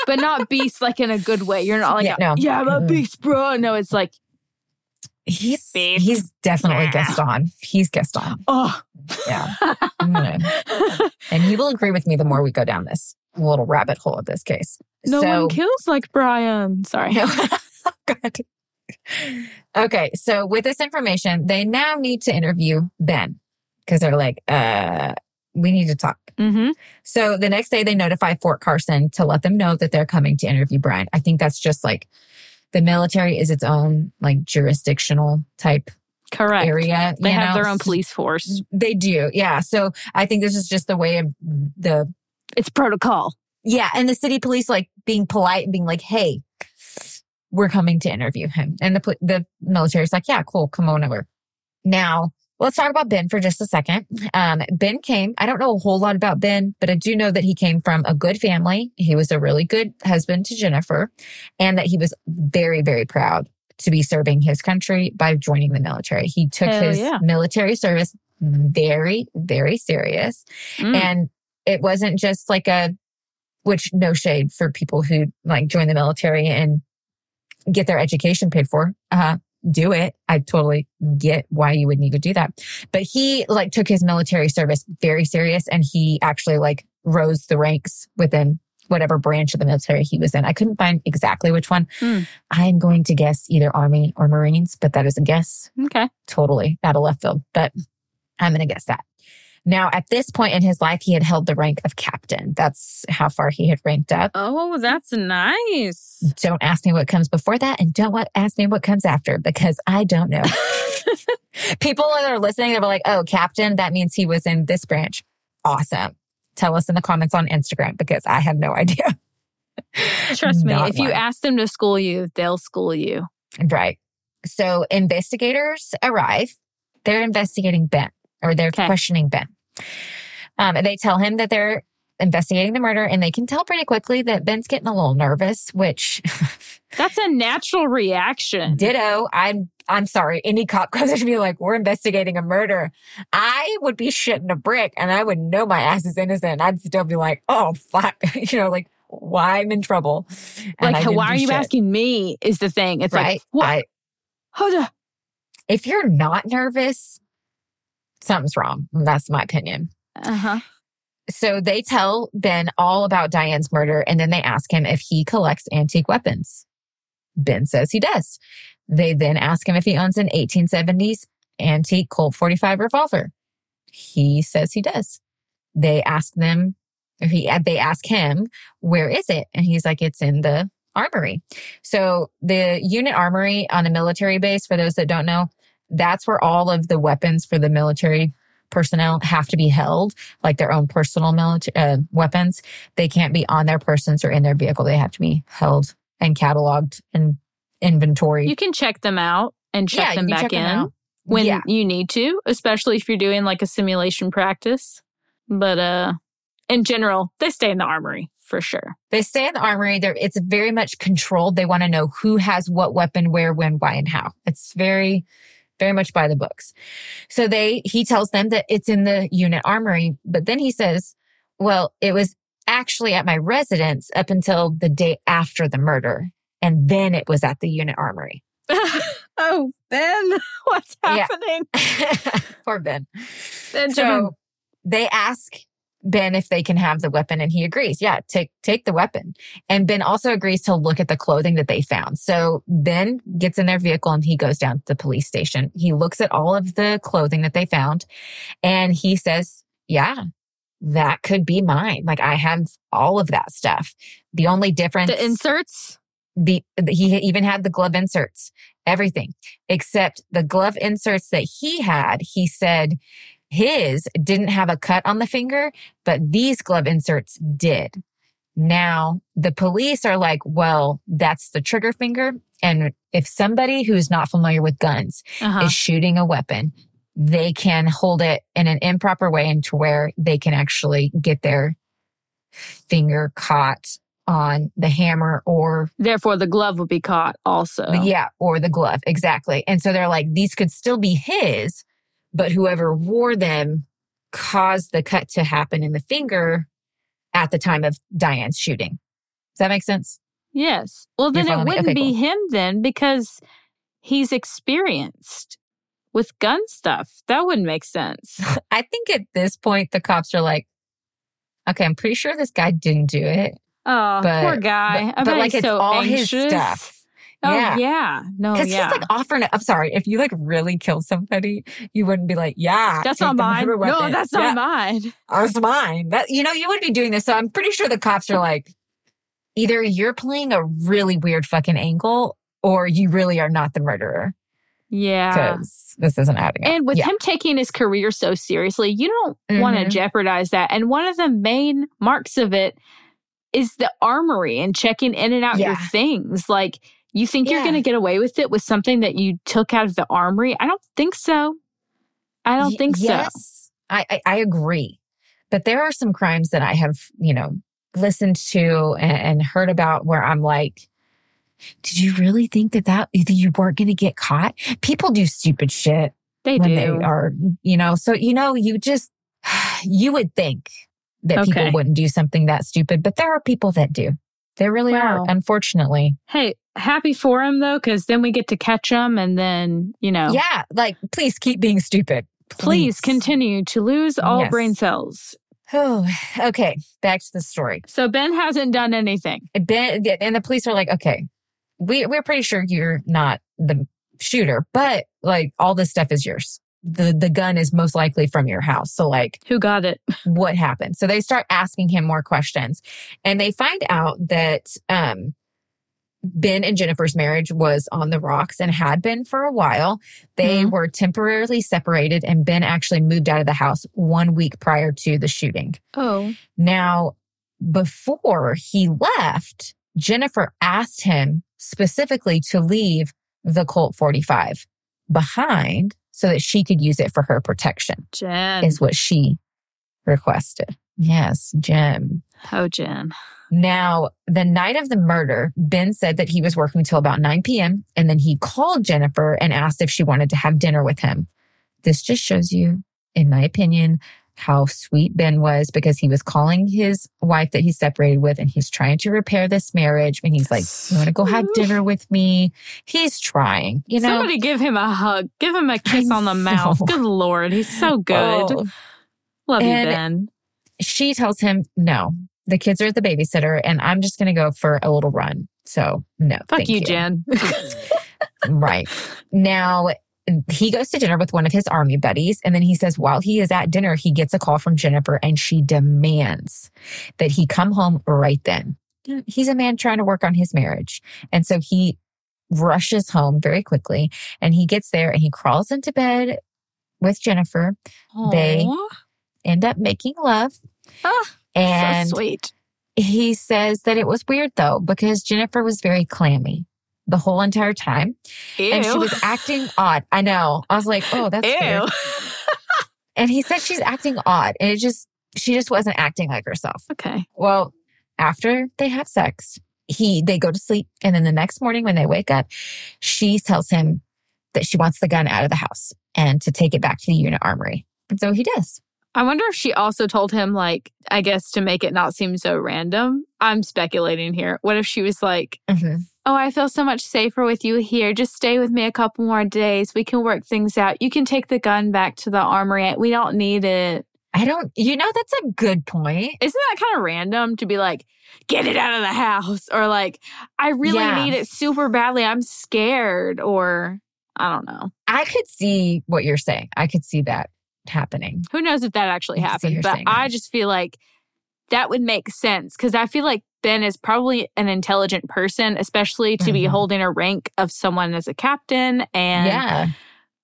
But not Beast like in a good way. You're not like, Yeah, a, no. yeah, I'm a. Beast, bro. No, it's like, he's Beast. he's definitely Yeah. on. He's Gaston. oh, Yeah. Mm. And he will agree with me the more we go down this little rabbit hole of this case. no so, one kills like Brian. Sorry. Oh, God. Okay, so with this information, they now need to interview Ben because they're like, uh, we need to talk. Mm-hmm. So the next day, they notify Fort Carson to let them know that they're coming to interview Brian. I think that's just like the military is its own like jurisdictional type Correct. area. They have know? their own police force. They do, yeah. So I think this is just the way of the It's protocol. Yeah, and the city police like being polite and being like, "Hey, we're coming to interview him," and the the military's like, "Yeah, cool, come on over." Now let's talk about Ben for just a second. Um, ben came. I don't know a whole lot about Ben, but I do know that he came from a good family. He was a really good husband to Jennifer, and that he was very, very proud to be serving his country by joining the military. He took Hell his yeah. military service very, very serious. Mm. And it wasn't just like a, which no shade for people who like join the military and get their education paid for. Uh, do it. I totally get why you would need to do that. But he like took his military service very serious and he actually like rose the ranks within whatever branch of the military he was in. I couldn't find exactly which one. Hmm. I'm going to guess either Army or Marines, but that is a guess okay. totally out of left field, but I'm going to guess that. Now, at this point in his life, he had held the rank of captain. That's how far he had ranked up. Oh, that's nice. Don't ask me what comes before that and don't ask me what comes after because I don't know. People that are listening, they're like, oh, captain, that means he was in this branch. Awesome. Tell us in the comments on Instagram because I have no idea. Trust me, Not if you ask them to school you, they'll school you. Right. So investigators arrive. They're investigating Ben or they're Okay. questioning Ben. Um, and they tell him that they're investigating the murder and they can tell pretty quickly that Ben's getting a little nervous, which That's a natural reaction. ditto. I'm, I'm sorry. Any cop comes up to me like, we're investigating a murder. I would be shitting a brick and I would know my ass is innocent. I'd still be like, oh, fuck. you know, like, why I'm in trouble. and like, why are you shit. asking me? Is the thing. It's right? like, what? I, Hold on. if you're not nervous, something's wrong. That's my opinion. Uh huh. So they tell Ben all about Dianne's murder and then they ask him if he collects antique weapons. Ben says he does. They then ask him if he owns an 1870s antique Colt 45 revolver. He says he does. They ask them, or he, they ask him, where is it? And he's like, it's in the armory. So the unit armory on a military base, for those that don't know, that's where all of the weapons for the military personnel have to be held, like their own personal military uh, weapons. They can't be on their persons or in their vehicle. They have to be held and cataloged and inventory. You can check them out and check Yeah, them back check in out. when Yeah. you need to, especially if you're doing like a simulation practice. But uh in general, they stay in the armory for sure. They stay in the armory. They're, it's very much controlled. They want to know who has what weapon, where, when, why, and how. It's very, very much by the books. So they, he tells them that it's in the unit armory, but then he says, well, it was actually at my residence up until the day after the murder. And then it was at the unit armory. oh, Ben, what's Yeah. happening? Poor Ben. Benjamin. So they ask Ben if they can have the weapon and he agrees. Yeah, take take the weapon. And Ben also agrees to look at the clothing that they found. So Ben gets in their vehicle and he goes down to the police station. He looks at all of the clothing that they found and he says, "Yeah, that could be mine. Like I have all of that stuff. The only difference the inserts. the, the- he even had the glove inserts, everything except the glove inserts that he had. He said his didn't have a cut on the finger, but these glove inserts did. Now the police are like, well, that's the trigger finger. And if somebody who's not familiar with guns Uh-huh. is shooting a weapon, they can hold it in an improper way into where they can actually get their finger caught on the hammer or Therefore, the glove will be caught also. yeah, or the glove. Exactly. And so they're like, these could still be his, but whoever wore them caused the cut to happen in the finger at the time of Dianne's shooting. Does that make sense? Yes. Well, then it wouldn't Okay, be cool. him then because he's experienced with gun stuff. That wouldn't make sense. I think at this point, the cops are like, okay, I'm pretty sure this guy didn't do it. Oh, But- poor guy. but- but, like, it's so all his stuff. Oh Yeah. yeah. No, Because yeah. he's like offering it. I'm sorry. If you like really killed somebody, you wouldn't be like, yeah. that's not mine. No, that's Yeah. not mine. Oh, that's mine. That you know, you wouldn't be doing this. So I'm pretty sure the cops are like, either you're playing a really weird fucking angle, or you really are not the murderer Yeah. because this isn't adding up. And with yeah. him taking his career so seriously, you don't want to mm-hmm. jeopardize that. And one of the main marks of it is the armory and checking in and out your things. Like, you think you're going to get away with it with something that you took out of the armory? I don't think so. I don't Y- think so. yes, I, I I agree, but there are some crimes that I have you know listened to and, and heard about where I'm like. Did you really think that that you weren't going to get caught? People do stupid shit. They when do. they are, you know, so, you know, you just, you would think that people wouldn't do something that stupid, but there are people that do. There really Wow. are, unfortunately. hey, happy for him though, because then we get to catch him and then, you know, Yeah. Like, please keep being stupid. please continue to lose all Yes. brain cells. Oh, okay. Back to the story. So Ben hasn't done anything. Eh, ben, and the police are like, okay, we, we're pretty sure you're not the shooter, but like all this stuff is yours. The, the gun is most likely from your house. So like, Who got it? what happened. So they start asking him more questions and they find out that um, Ben and Jennifer's marriage was on the rocks and had been for a while. They Mhm. were temporarily separated and Ben actually moved out of the house one week prior to the shooting. Oh. Now, before he left, Jennifer asked him specifically to leave the Colt 45 behind so that she could use it for her protection Jen. is what she requested. Yes, Jim. oh, Jen. Now, the night of the murder, Ben said that he was working until about 9 p.m. and then he called Jennifer and asked if she wanted to have dinner with him. This just shows you, in my opinion, how sweet Ben was because he was calling his wife that he's separated with and he's trying to repair this marriage. And he's like, You want to go have dinner with me? He's trying, you know? Somebody give him a hug. Give him a kiss I on the mouth. Good Lord. He's so good. Oh. Love you, Ben. She tells him, No, the kids are at the babysitter and I'm just going to go for a little run. So, no. Fuck thank you, Jen. right. Now, he goes to dinner with one of his army buddies. And then he says, while he is at dinner, he gets a call from Jennifer and she demands that he come home right then. He's a man trying to work on his marriage. And so he rushes home very quickly and he gets there and he crawls into bed with Jennifer, They- end up making love. Ah, and so sweet. he says that it was weird though, because Jennifer was very clammy the whole entire time. Ew. And she was acting odd. I know. I was like, oh, that's Ew. weird. And he said she's acting odd. And it just, she just wasn't acting like herself. okay. Well, after they have sex, he, they go to sleep. And then the next morning when they wake up, she tells him that she wants the gun out of the house and to take it back to the unit armory. And so he does. I wonder if she also told him, like, I guess to make it not seem so random. I'm speculating here. What if she was like, mm-hmm. Oh, I feel so much safer with you here. Just stay with me a couple more days. We can work things out. You can take the gun back to the armory. We don't need it. I don't, you know, that's a good point. Isn't that kind of random to be like, get it out of the house? Or like, I really Yeah. need it super badly. I'm scared. Or I don't know. I could see what you're saying. I could see that happening. Who knows if that actually happened? But. I just feel like that would make sense because I feel like Ben is probably an intelligent person, especially to be Mhm. holding a rank of someone as a captain. And yeah.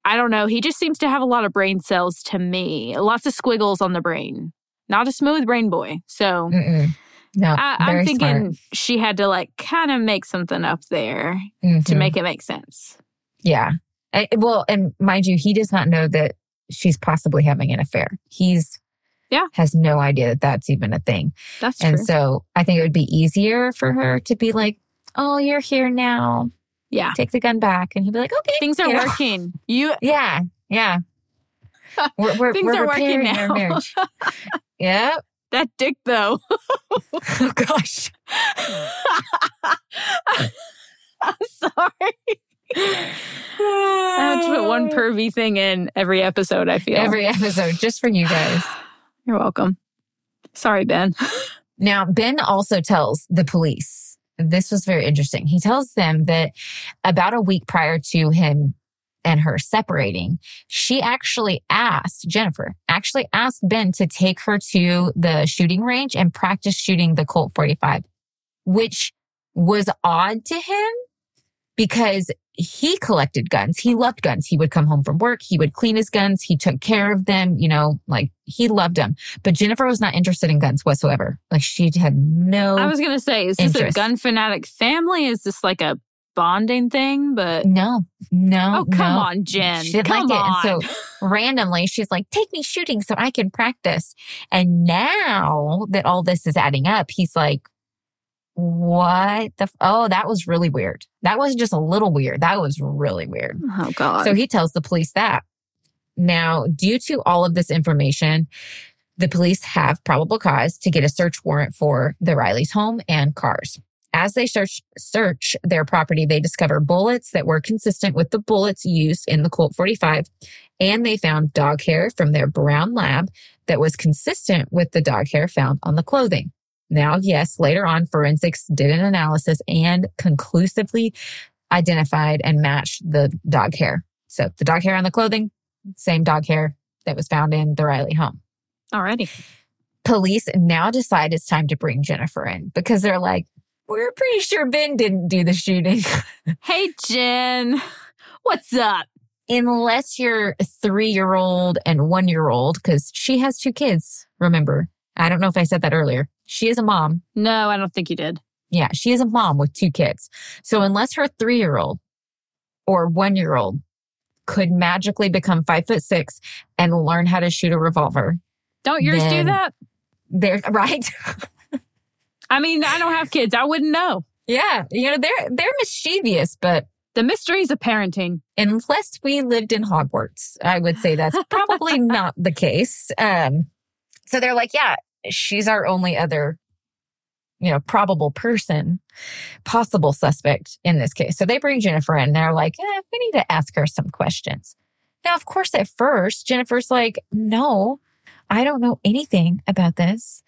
I don't know, he just seems to have a lot of brain cells to me, lots of squiggles on the brain. Not a smooth brain boy. So Mm-mm. No, I, I'm thinking smart. she had to like kind of make something up there to Mhm. make it make sense. Yeah. I- well, and mind you, he does not know that she's possibly having an affair. He's Yeah. has no idea that that's even a thing. That's true. And true. so I think it would be easier for her to be like, "Oh, you're here now. yeah. Take the gun back," and he'd be like, "Okay, Things are you know? working. You Yeah, yeah. We're, we're, Things we're are working repairing our now. marriage. yeah. that dick though. Oh gosh. I'm sorry. I have to put one pervy thing in every episode, I feel. Every episode, just for you guys. You're welcome. Sorry, Ben. Now, Ben also tells the police, this was very interesting. He tells them that about a week prior to him and her separating, she actually asked, Jennifer actually asked Ben to take her to the shooting range and practice shooting the Colt 45, which was odd to him because he collected guns. He loved guns. He would come home from work. He would clean his guns. He took care of them. You know, like he loved them. But Jennifer was not interested in guns whatsoever. Like she had no, I was going to say, is this Interest. a gun fanatic family? Is this like a bonding thing? But no, no. oh, come no. on, Jen. She didn't come like on. it. And so randomly, she's like, take me shooting so I can practice. And now that all this is adding up, he's like, what the? F- oh, that was really weird. That wasn't just a little weird. That was really weird. oh, God. So he tells the police that. Now, due to all of this information, the police have probable cause to get a search warrant for the Riley's home and cars. As they search search their property, they discover bullets that were consistent with the bullets used in the Colt 45, and they found dog hair from their brown lab that was consistent with the dog hair found on the clothing. Now, yes, later on, forensics did an analysis and conclusively identified and matched the dog hair. So the dog hair on the clothing, same dog hair that was found in the Riley home. Alrighty. Police now decide it's time to bring Jennifer in because they're like, we're pretty sure Ben didn't do the shooting. Hey, Jen. What's up? Unless you're three year old and one year old, because she has two kids, remember. I don't know if I said that earlier. She is a mom. No, I don't think you did. Yeah, she is a mom with two kids. So unless her three year old or one year old could magically become five foot six and learn how to shoot a revolver, Don't yours do that? they're right. I mean, I don't have kids. I wouldn't know. yeah, you know they're they're mischievous, but The mysteries of parenting. unless we lived in Hogwarts, I would say that's probably not the case. Um, So they're like, yeah, she's our only other, you know, probable person, possible suspect in this case. So they bring Jennifer in. They're like, eh, we need to ask her some questions. Now, of course, at first, Jennifer's like, no, I don't know anything about this.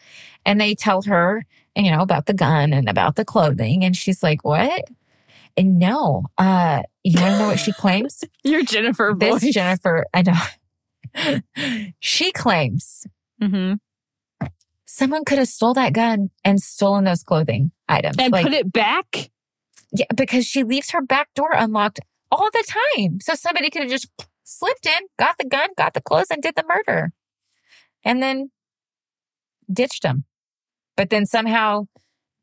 And they tell her, you know, about the gun and about the clothing. And she's like, what? And no, uh, you want to know what she claims? Your Jennifer this voice. Jennifer, I know. she claims hmm someone could have stole that gun and stolen those clothing items. And Like, put it back. yeah, because she leaves her back door unlocked all the time. So somebody could have just slipped in, got the gun, got the clothes, and did the murder. And then ditched them. But then somehow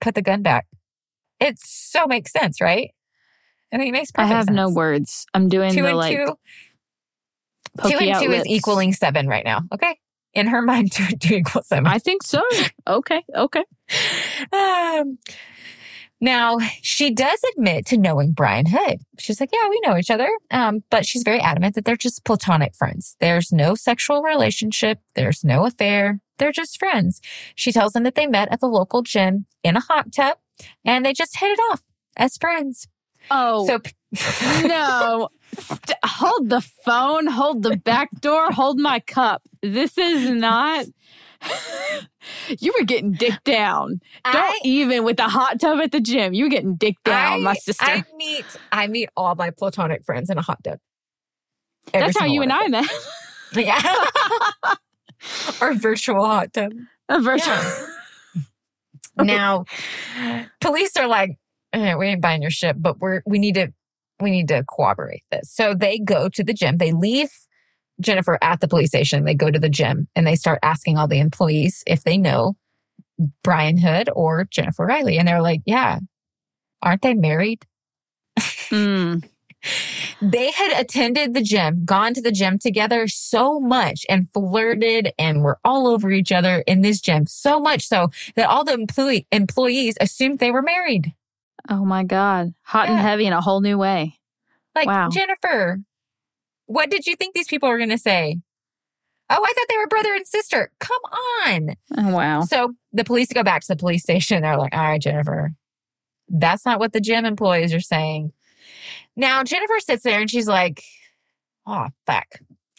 put the gun back. It so makes sense, right? I mean, it makes perfect. I have no words. I'm doing Two the and like two. Two and two is equaling seven right now. Okay. In her mind, two and two equals seven. I think so. Okay. Okay. Um, now, she does admit to knowing Brian Hood. She's like, yeah, we know each other. Um, but she's very adamant that they're just platonic friends. There's no sexual relationship. There's no affair. They're just friends. She tells them that they met at the local gym in a hot tub and they just hit it off as friends. Oh So, no. St- hold the phone, hold the back door, hold my cup. This is not. you were getting dick down. Don't even with the hot tub at the gym. You were getting dick down, my sister. I meet, I meet all my platonic friends in a hot tub. Every That's how you and I met. Yeah. Our virtual hot tub. A virtual. now police are like "Eh, we ain't buying your shit but we're we need to we need to corroborate this so they go to the gym they leave jennifer at the police station they go to the gym and they start asking all the employees if they know brian hood or jennifer riley and they're like yeah aren't they married Mm. they had attended the gym, gone to the gym together so much and flirted and were all over each other in this gym. So much so that all the employee, employees assumed they were married. Oh my God. Hot and heavy in a whole new way. Like, Wow. Jennifer, what did you think these people were going to say? Oh, I thought they were brother and sister. Come on. Oh, wow. So the police go back to the police station. They're like, all right, Jennifer, that's not what the gym employees are saying. Now, Jennifer sits there and she's like, oh, fuck.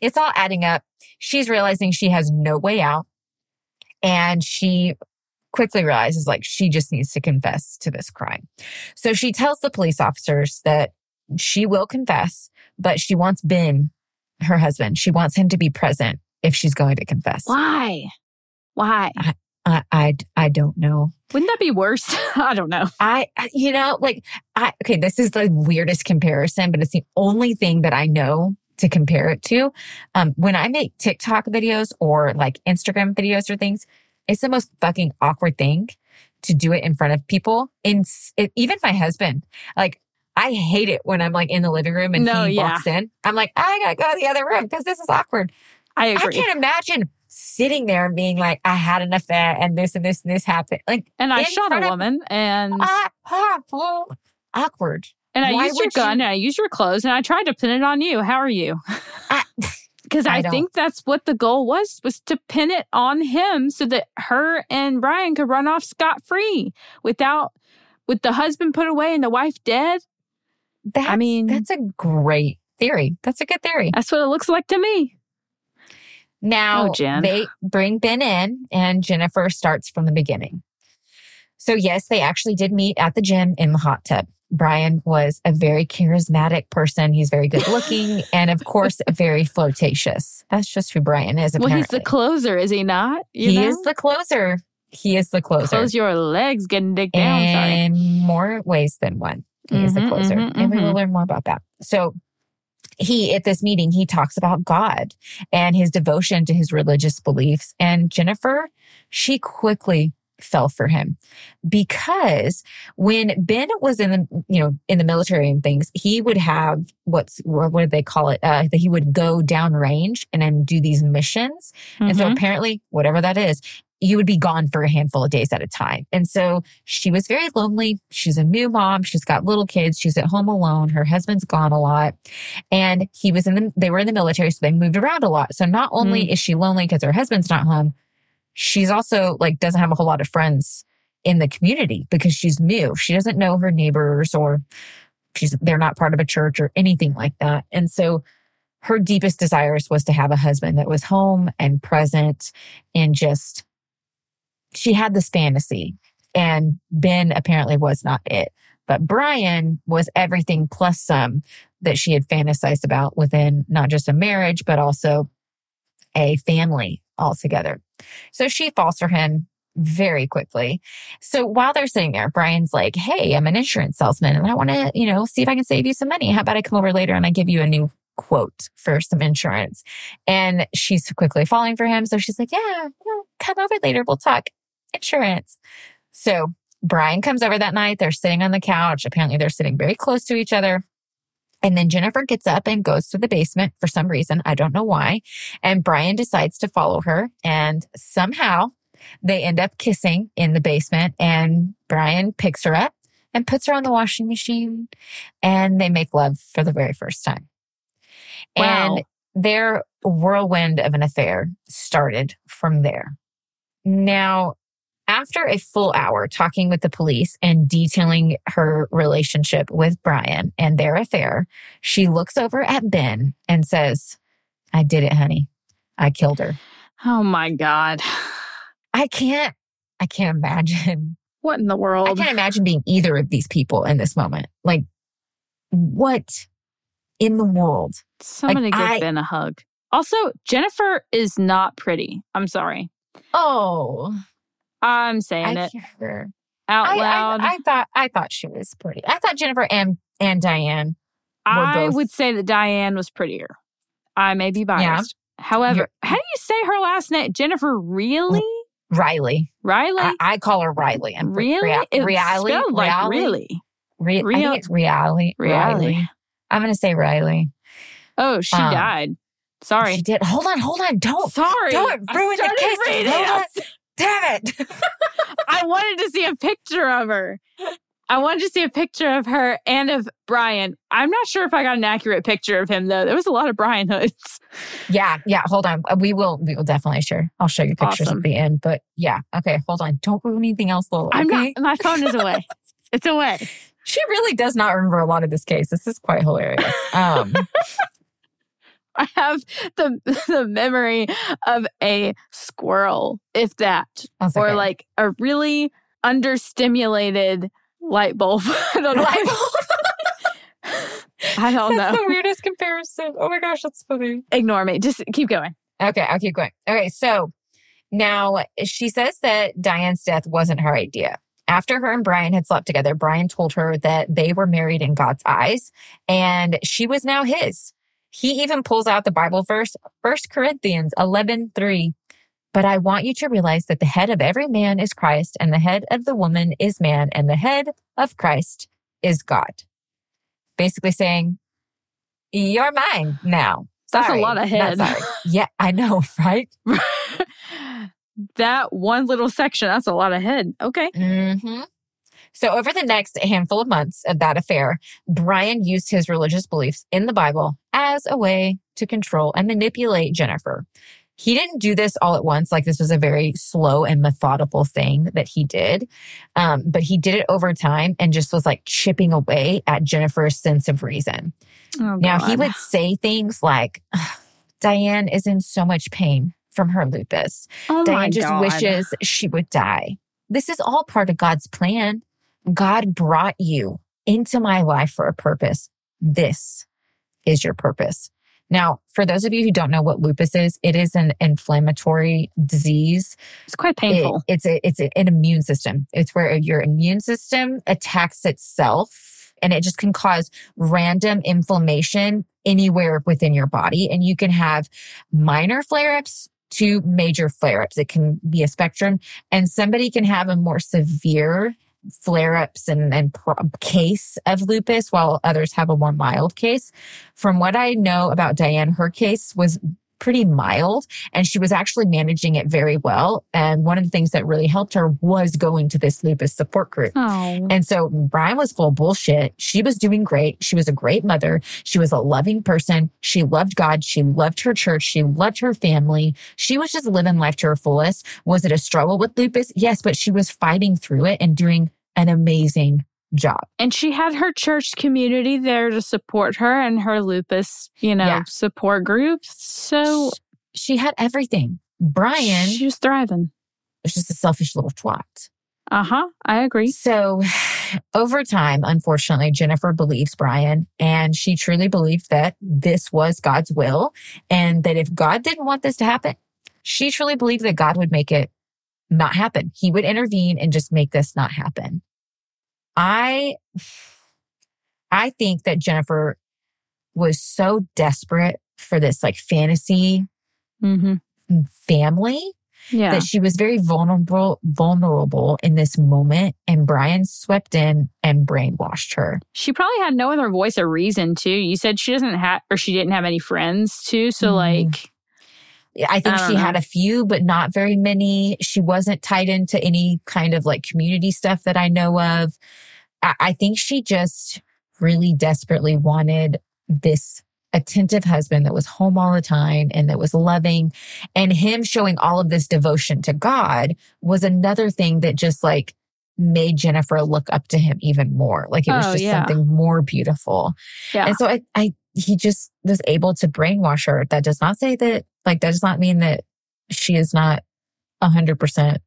It's all adding up. She's realizing she has no way out. And she quickly realizes like she just needs to confess to this crime. So she tells the police officers that she will confess, but she wants Ben, her husband, she wants him to be present if she's going to confess. Why? Why? I, I, I don't know. Wouldn't that be worse? I don't know. I, you know, like, I, okay, this is the weirdest comparison, but it's the only thing that I know to compare it to. Um, when I make TikTok videos or like Instagram videos or things, it's the most fucking awkward thing to do it in front of people. In it, even my husband, like, I hate it when I'm like in the living room and No, he yeah. walks in. I'm like, I gotta go to the other room because this is awkward. I I can't imagine sitting there and being like, I had an affair and this and this and this happened. Like, and I shot a woman and awkward. and I why used your would you- gun and I used your clothes and I tried to pin it on you. How are you? I- Because I I, think that's what the goal was was to pin it on him so that her and Brian could run off scot free without with the husband put away and the wife dead. That's, mean- that's a great theory. That's a good theory. That's what it looks like to me. Now Oh, Jen. they bring Ben in and Jennifer starts from the beginning. So yes, they actually did meet at the gym in the hot tub. Brian was a very charismatic person. He's very good looking and of course very flirtatious. That's just who Brian is Apparently. Well, he's the closer, is he not? You he know? is the closer. He is the closer. Close your legs, getting dick down. Sorry. in more ways than one. He is the Mhm, closer. mhm, And we will mhm. learn more about that. So he, at this meeting, he talks about God and his devotion to his religious beliefs. And Jennifer, she quickly fell for him because when Ben was in the, you know, in the military and things, he would have what's, what do they call it? Uh, that he would go down range and then do these missions. And so Mhm. apparently, whatever that is, you would be gone for a handful of days at a time. And so she was very lonely. She's a new mom. She's got little kids. She's at home alone. Her husband's gone a lot. And he was in the, they were in the military. So they moved around a lot. So not only is she lonely because her husband's not home, she's also like doesn't have a whole lot of friends in the community because she's new. She doesn't know her neighbors or she's they're not part of a church or anything like that. And so her deepest desires was to have a husband that was home and present and just she had this fantasy and Ben apparently was not it. But Brian was everything plus some that she had fantasized about within not just a marriage, but also a family altogether. So she falls for him very quickly. So while they're sitting there, Brian's like, Hey, I'm an insurance salesman and I want to, you know, see if I can save you some money. How about I come over later and I give you a new quote for some insurance? And she's quickly falling for him. So she's like, Yeah, yeah come over later. We'll talk insurance. So Brian comes over that night. They're sitting on the couch. Apparently, they're sitting very close to each other. And then Jennifer gets up and goes to the basement for some reason. I don't know why. And Brian decides to follow her. And somehow they end up kissing in the basement. And Brian picks her up and puts her on the washing machine. And they make love for the very first time. Wow. And their whirlwind of an affair started from there. Now, after a full hour talking with the police and detailing her relationship with Brian and their affair, she looks over at Ben and says, I did it, honey. I killed her. Oh my God. I can't, I can't imagine. What in the world? I can't imagine being either of these people in this moment. Like, what in the world? Somebody like, give I- Ben a hug. Also, Jennifer is not pretty. I'm sorry. Oh, I'm saying I it out I, I, loud. I thought I thought she was pretty. I thought Jennifer and and Dianne. were I both- would say that Dianne was prettier. I may be biased. However, You're- how do you say her last name? Jennifer Really? Riley. Riley? I, I call her Riley. I'm really? Ria- It's Riley. spelled like Riley? really. I Real- think it's Riley. Riley. I'm gonna say Riley. Oh, she Um, died. Sorry. She did. Hold on. Hold on. Don't. Sorry. Don't I ruin the case. Hold it. Damn it. I wanted to see a picture of her. I wanted to see a picture of her and of Brian. I'm not sure if I got an accurate picture of him though. There was a lot of Brian hoods. yeah. Yeah. Hold on. We will. We will definitely share. I'll show you pictures Awesome. at the end. But yeah. Okay. Hold on. Don't ruin anything else, Lola. I'm okay? not. My phone is away. It's away. She really does not remember a lot of this case. This is quite hilarious. Um. I have the the memory of a squirrel, if that, that's or okay. like a really understimulated light bulb. I don't know. Light bulb. I don't That's know. the weirdest comparison. Oh my gosh, that's funny. Ignore me. Just keep going. Okay, I'll keep going. Okay, so now she says that Dianne's death wasn't her idea. After her and Brian had slept together, Brian told her that they were married in God's eyes and she was now his. He even pulls out the Bible verse, 1 Corinthians 11 3. But I want you to realize that the head of every man is Christ, and the head of the woman is man, and the head of Christ is God. Basically saying, You're mine now. That's a lot of head. Yeah, I know, right? that one little section, that's a lot of head. Okay. hmm So, over the next handful of months of that affair, Brian used his religious beliefs in the Bible as a way to control and manipulate Jennifer. He didn't do this all at once. Like this was a very slow and methodical thing that he did. Um, but he did it over time and just was like chipping away at Jennifer's sense of reason. Oh, Now he would say things like, Dianne is in so much pain from her lupus. Oh Dianne just God. wishes she would die. This is all part of God's plan. God brought you into my life for a purpose. This is your purpose. Now, for those of you who don't know what lupus is, it is an inflammatory disease. It's quite It- painful. it's a, it's an immune system. It's where your immune system attacks itself and it just can cause random inflammation anywhere within your body. And you can have minor flare ups to major flare ups. It can be a spectrum and somebody can have a more severe flare ups and, and case of lupus while others have a more mild case. From what I know about Dianne, her case was pretty mild and she was actually managing it very well. And one of the things that really helped her was going to this lupus support group. Oh. And so Brian was full bullshit. She was doing great. She was a great mother. She was a loving person. She loved God. She loved her church. She loved her family. She was just living life to her fullest. Was it a struggle with lupus? Yes, but she was fighting through it and doing an amazing job. And she had her church community there to support her and her lupus, you know, Yeah. support group. So She had everything. Brian she was thriving. was just a selfish little twat. Uh huh. I agree. So over time, unfortunately, Jennifer believes Brian and she truly believed that this was God's will and that if God didn't want this to happen, she truly believed that God would make it not happen. He would intervene and just make this not happen. I, I think that Jennifer was so desperate for this like fantasy Mm-hmm. family Yeah. that she was very vulnerable vulnerable in this moment and Brian swept in and brainwashed her. she probably had no other voice or reason too. You said she doesn't have, or she didn't have any friends too. So Mhm. like, I think I she had a few but not very many. She wasn't tied into any kind of like community stuff that I know of. I, I think she just really desperately wanted this attentive husband that was home all the time and that was loving and him showing all of this devotion to God was another thing that just like made Jennifer look up to him even more. Like it was Oh, just yeah. something more beautiful. yeah. And so I, I, he just was able to brainwash her. That does not say that, like, that does not mean that she is not a hundred percent,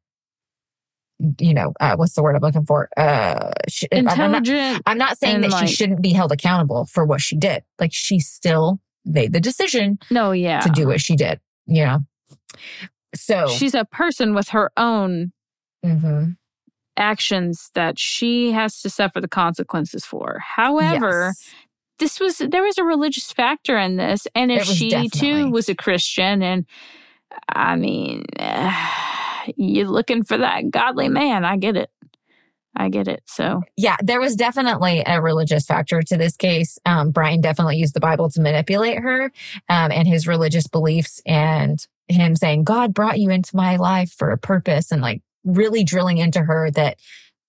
you know, uh, what's the word I'm looking for? Uh, she, I'm not, Intelligent. I'm not saying that like- she shouldn't be held accountable for what she did. Like she still made the decision no, yeah. to do what she did, you know? So, She's a person with her own mhm. actions that she has to suffer the consequences for. However, Yes. This was there was a religious factor in this and if she definitely. too was a christian and i mean you're looking for that godly man i get it i get it so yeah, there was definitely a religious factor to this case. Um, Brian definitely used the Bible to manipulate her um, and his religious beliefs and him saying, God brought you into my life for a purpose and like really drilling into her that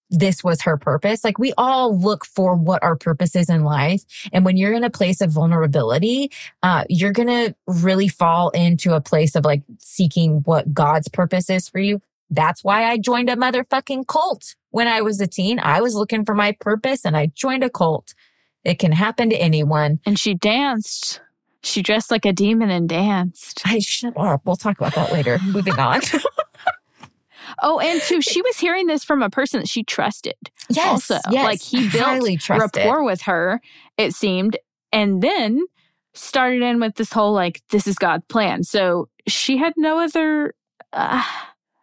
this was her purpose. Like we all look for what our purpose is in life. And when you're in a place of vulnerability, uh, you're going to really fall into a place of like seeking what God's purpose is for you. That's why I joined a motherfucking cult when I was a teen. I was looking for my purpose and I joined a cult. It can happen to anyone. and she danced she dressed like a demon and danced I shut up. We'll talk about that later. Moving on. oh and too she was hearing this from a person that she trusted yes. also yes. like he built rapport with her it seemed and then started in with this whole like this is god's plan so she had no other uh,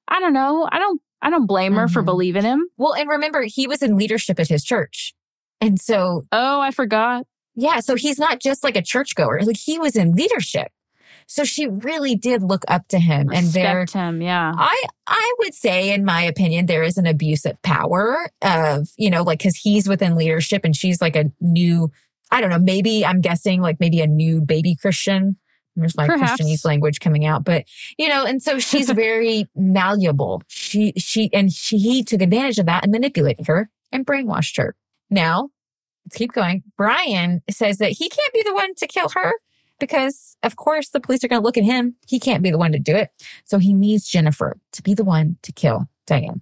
i don't know i don't i don't blame her for Mhm. believing him Well, and remember, he was in leadership at his church. And so, oh i forgot yeah, so he's not just like a churchgoer. Like he was in leadership. So she really did look up to him. And there, respect him yeah I I would say, in my opinion, there is an abuse of power of you know, like because he's within leadership and she's like a new, I don't know, maybe I'm guessing like maybe a new baby Christian. There's my Perhaps. Christianese language coming out, but you know, and so she's very malleable. She she and she he took advantage of that and manipulated her and brainwashed her. Now, let's keep going. Brian says that he can't be the one to kill her because, of course, the police are going to look at him. He can't be the one to do it. So he needs Jennifer to be the one to kill Dianne.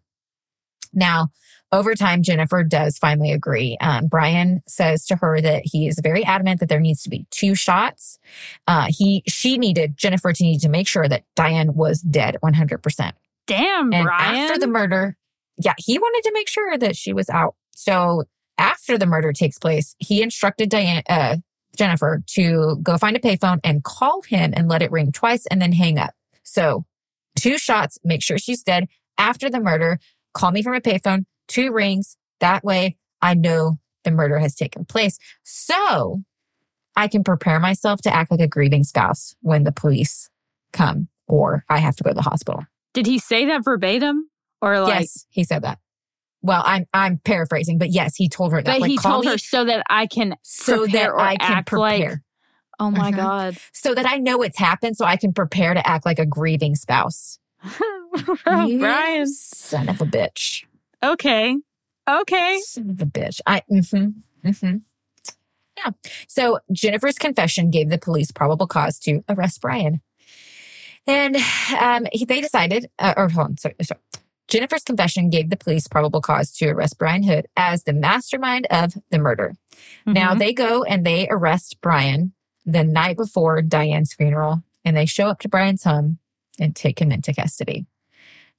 Now, over time, Jennifer does finally agree. Um, Brian says to her that he is very adamant that there needs to be two shots. Uh, he, she needed Jennifer to need to make sure that Dianne was dead 100%. damn And brian after the murder, yeah, he wanted to make sure that she was out. So after the murder takes place, he instructed Dianne, uh, Jennifer to go find a payphone and call him and let it ring twice and then hang up. So two shots, make sure she's dead. After the murder, call me from a payphone, two rings. That way I know the murder has taken place. So I can prepare myself to act like a grieving spouse when the police come or I have to go to the hospital. did he say that verbatim or like yes, he said that. Well, I'm I'm paraphrasing, but yes, he told her that. but like, he call told her so that i can so that I can act like- prepare. Oh my Mhm. God. so that I know it's happened so I can prepare to act like a grieving spouse. You Brian. Son of a bitch. Okay. Okay. Son of a bitch. I, mm-hmm, mm-hmm. Yeah. So Jennifer's confession gave the police probable cause to arrest Brian. And um, he, they decided, uh, or hold on, sorry, sorry. Jennifer's confession gave the police probable cause to arrest Brian Hood as the mastermind of the murder. Now Mhm. they go and they arrest Brian the night before Dianne's funeral and they show up to Brian's home and take him into custody.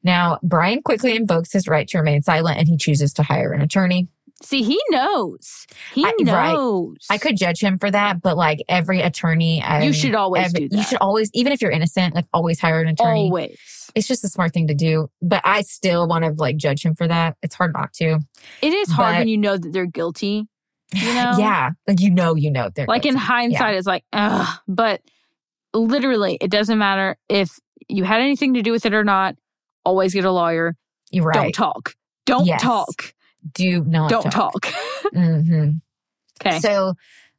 Now, Brian quickly invokes his right to remain silent and he chooses to hire an attorney. See, he knows. He I- right. knows. I could judge him for that, but like every attorney, I You should always every- do You should always, even if you're innocent, like always hire an attorney. Always. It's just a smart thing to do, but I still want to like judge him for that. It's hard not to. It is hard But- when you know that they're guilty. You know? yeah, like you know, you know, they're Like in guilty. hindsight, it's like, ugh. But literally, it doesn't matter if you had anything to do with it or not. Always get a lawyer. You're right. Don't talk. Don't Yes. talk. Do not Don't talk. talk. hmm okay. So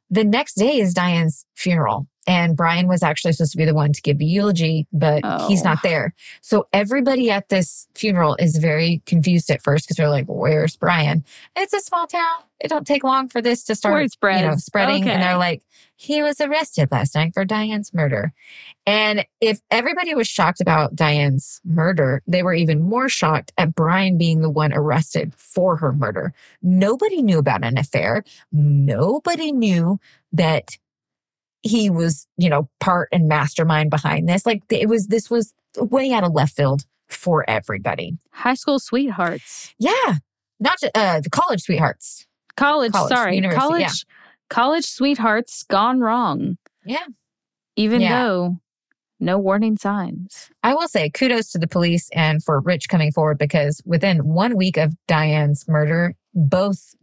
the next day is Dianne's funeral. And Brian was actually supposed to be the one to give the eulogy, but he's Oh. not there. So everybody at this funeral is very confused at first because they're like, where's Brian? It's a small town. It don't take long for this to start you know, spreading. Okay. And they're like, he was arrested last night for Dianne's murder. And if everybody was shocked about Dianne's murder, they were even more shocked at Brian being the one arrested for her murder. Nobody knew about an affair. Nobody knew that he was, you know, part and mastermind behind this. Like it was, this was way out of left field for everybody. High school sweethearts. Yeah. Not uh, the college sweethearts. College, College, sorry. college yeah. College sweethearts gone wrong. Yeah. Even Yeah. though no warning signs. I will say kudos to the police and for Rich coming forward because within one week of Dianne's murder, both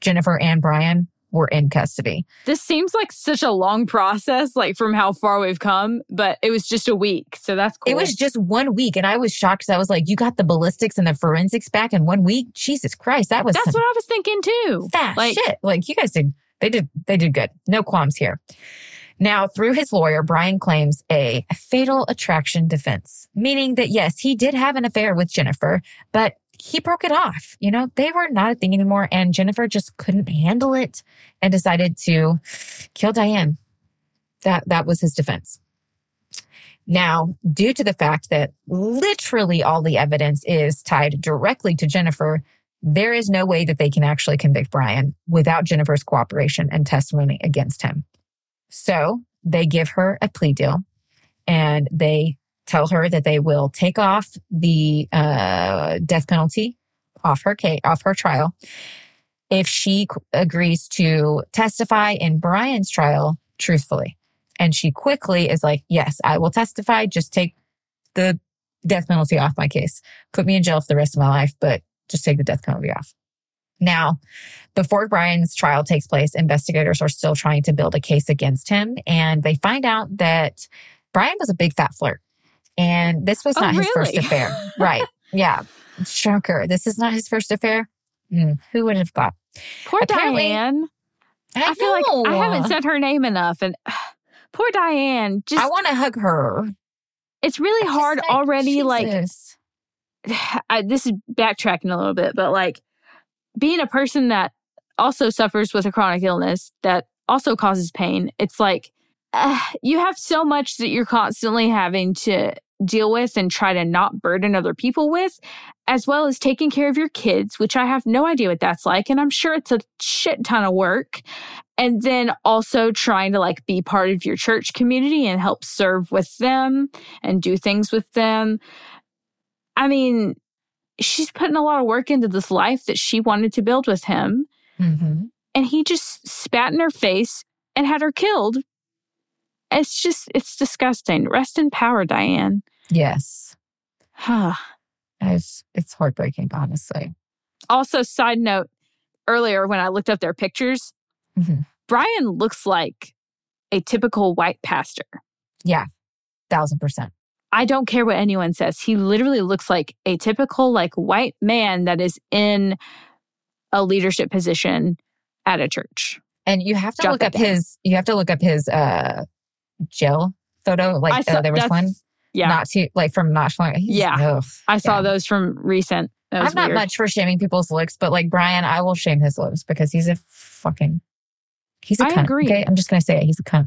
Jennifer and Brian were in custody. This seems like such a long process, like from how far we've come, but it was just a week. So that's cool. It was just one week, and I was shocked because I was like, "You got the ballistics and the forensics back in one week? Jesus Christ, that was That's what I was thinking too. fast like- shit!" Like you guys did, they did, they did good. No qualms here. Now, through his lawyer, Brian claims a fatal attraction defense, meaning that yes, he did have an affair with Jennifer, but he broke it off. You know, they were not a thing anymore, and Jennifer just couldn't handle it and decided to kill Dianne. That that was his defense. Now, due to the fact that literally all the evidence is tied directly to Jennifer, there is no way that they can actually convict Brian without Jennifer's cooperation and testimony against him. So they give her a plea deal and they tell her that they will take off the uh, death penalty off her case, off her trial if she agrees to testify in Brian's trial truthfully. And she quickly is like, yes, I will testify. Just take the death penalty off my case. Put me in jail for the rest of my life, but just take the death penalty off. Now, before Brian's trial takes place, investigators are still trying to build a case against him. And they find out that Brian was a big fat flirt. And this was Oh, not his first affair. right. Yeah. Shocker. This is not his first affair. Hmm, who would have thought? Poor Apparently- Dianne. I, feel like I haven't said her name enough. And poor Dianne. Just I want to hug her. it's really Just hard already, like Jesus. I, this is backtracking a little bit, but like being a person that also suffers with a chronic illness that also causes pain, it's like uh, you have so much that you're constantly having to deal with and try to not burden other people with, as well as taking care of your kids, which I have no idea what that's like. And I'm sure it's a shit ton of work. And then also trying to like be part of your church community and help serve with them and do things with them. I mean, she's putting a lot of work into this life that she wanted to build with him. hmm And he just spat in her face and had her killed. It's just, it's disgusting. Rest in power, Dianne. Yes. also, It's, it's heartbreaking, honestly. Also, side note earlier when I looked up their pictures, Mhm. Brian looks like a typical white pastor. Yeah, Thousand percent. I don't care what anyone says. He literally looks like a typical like white man that is in a leadership position at a church. And you have to look up his. You have to look up his uh jail photo. Like saw- uh, there was one Yeah. not too like from not long. Yeah. ugh. I saw yeah. those from recent. I'm not much for shaming people's looks, but like Brian, I will shame his looks because he's a fucking. He's a I cunt. agree. Okay, I'm just gonna say it. He's a cunt.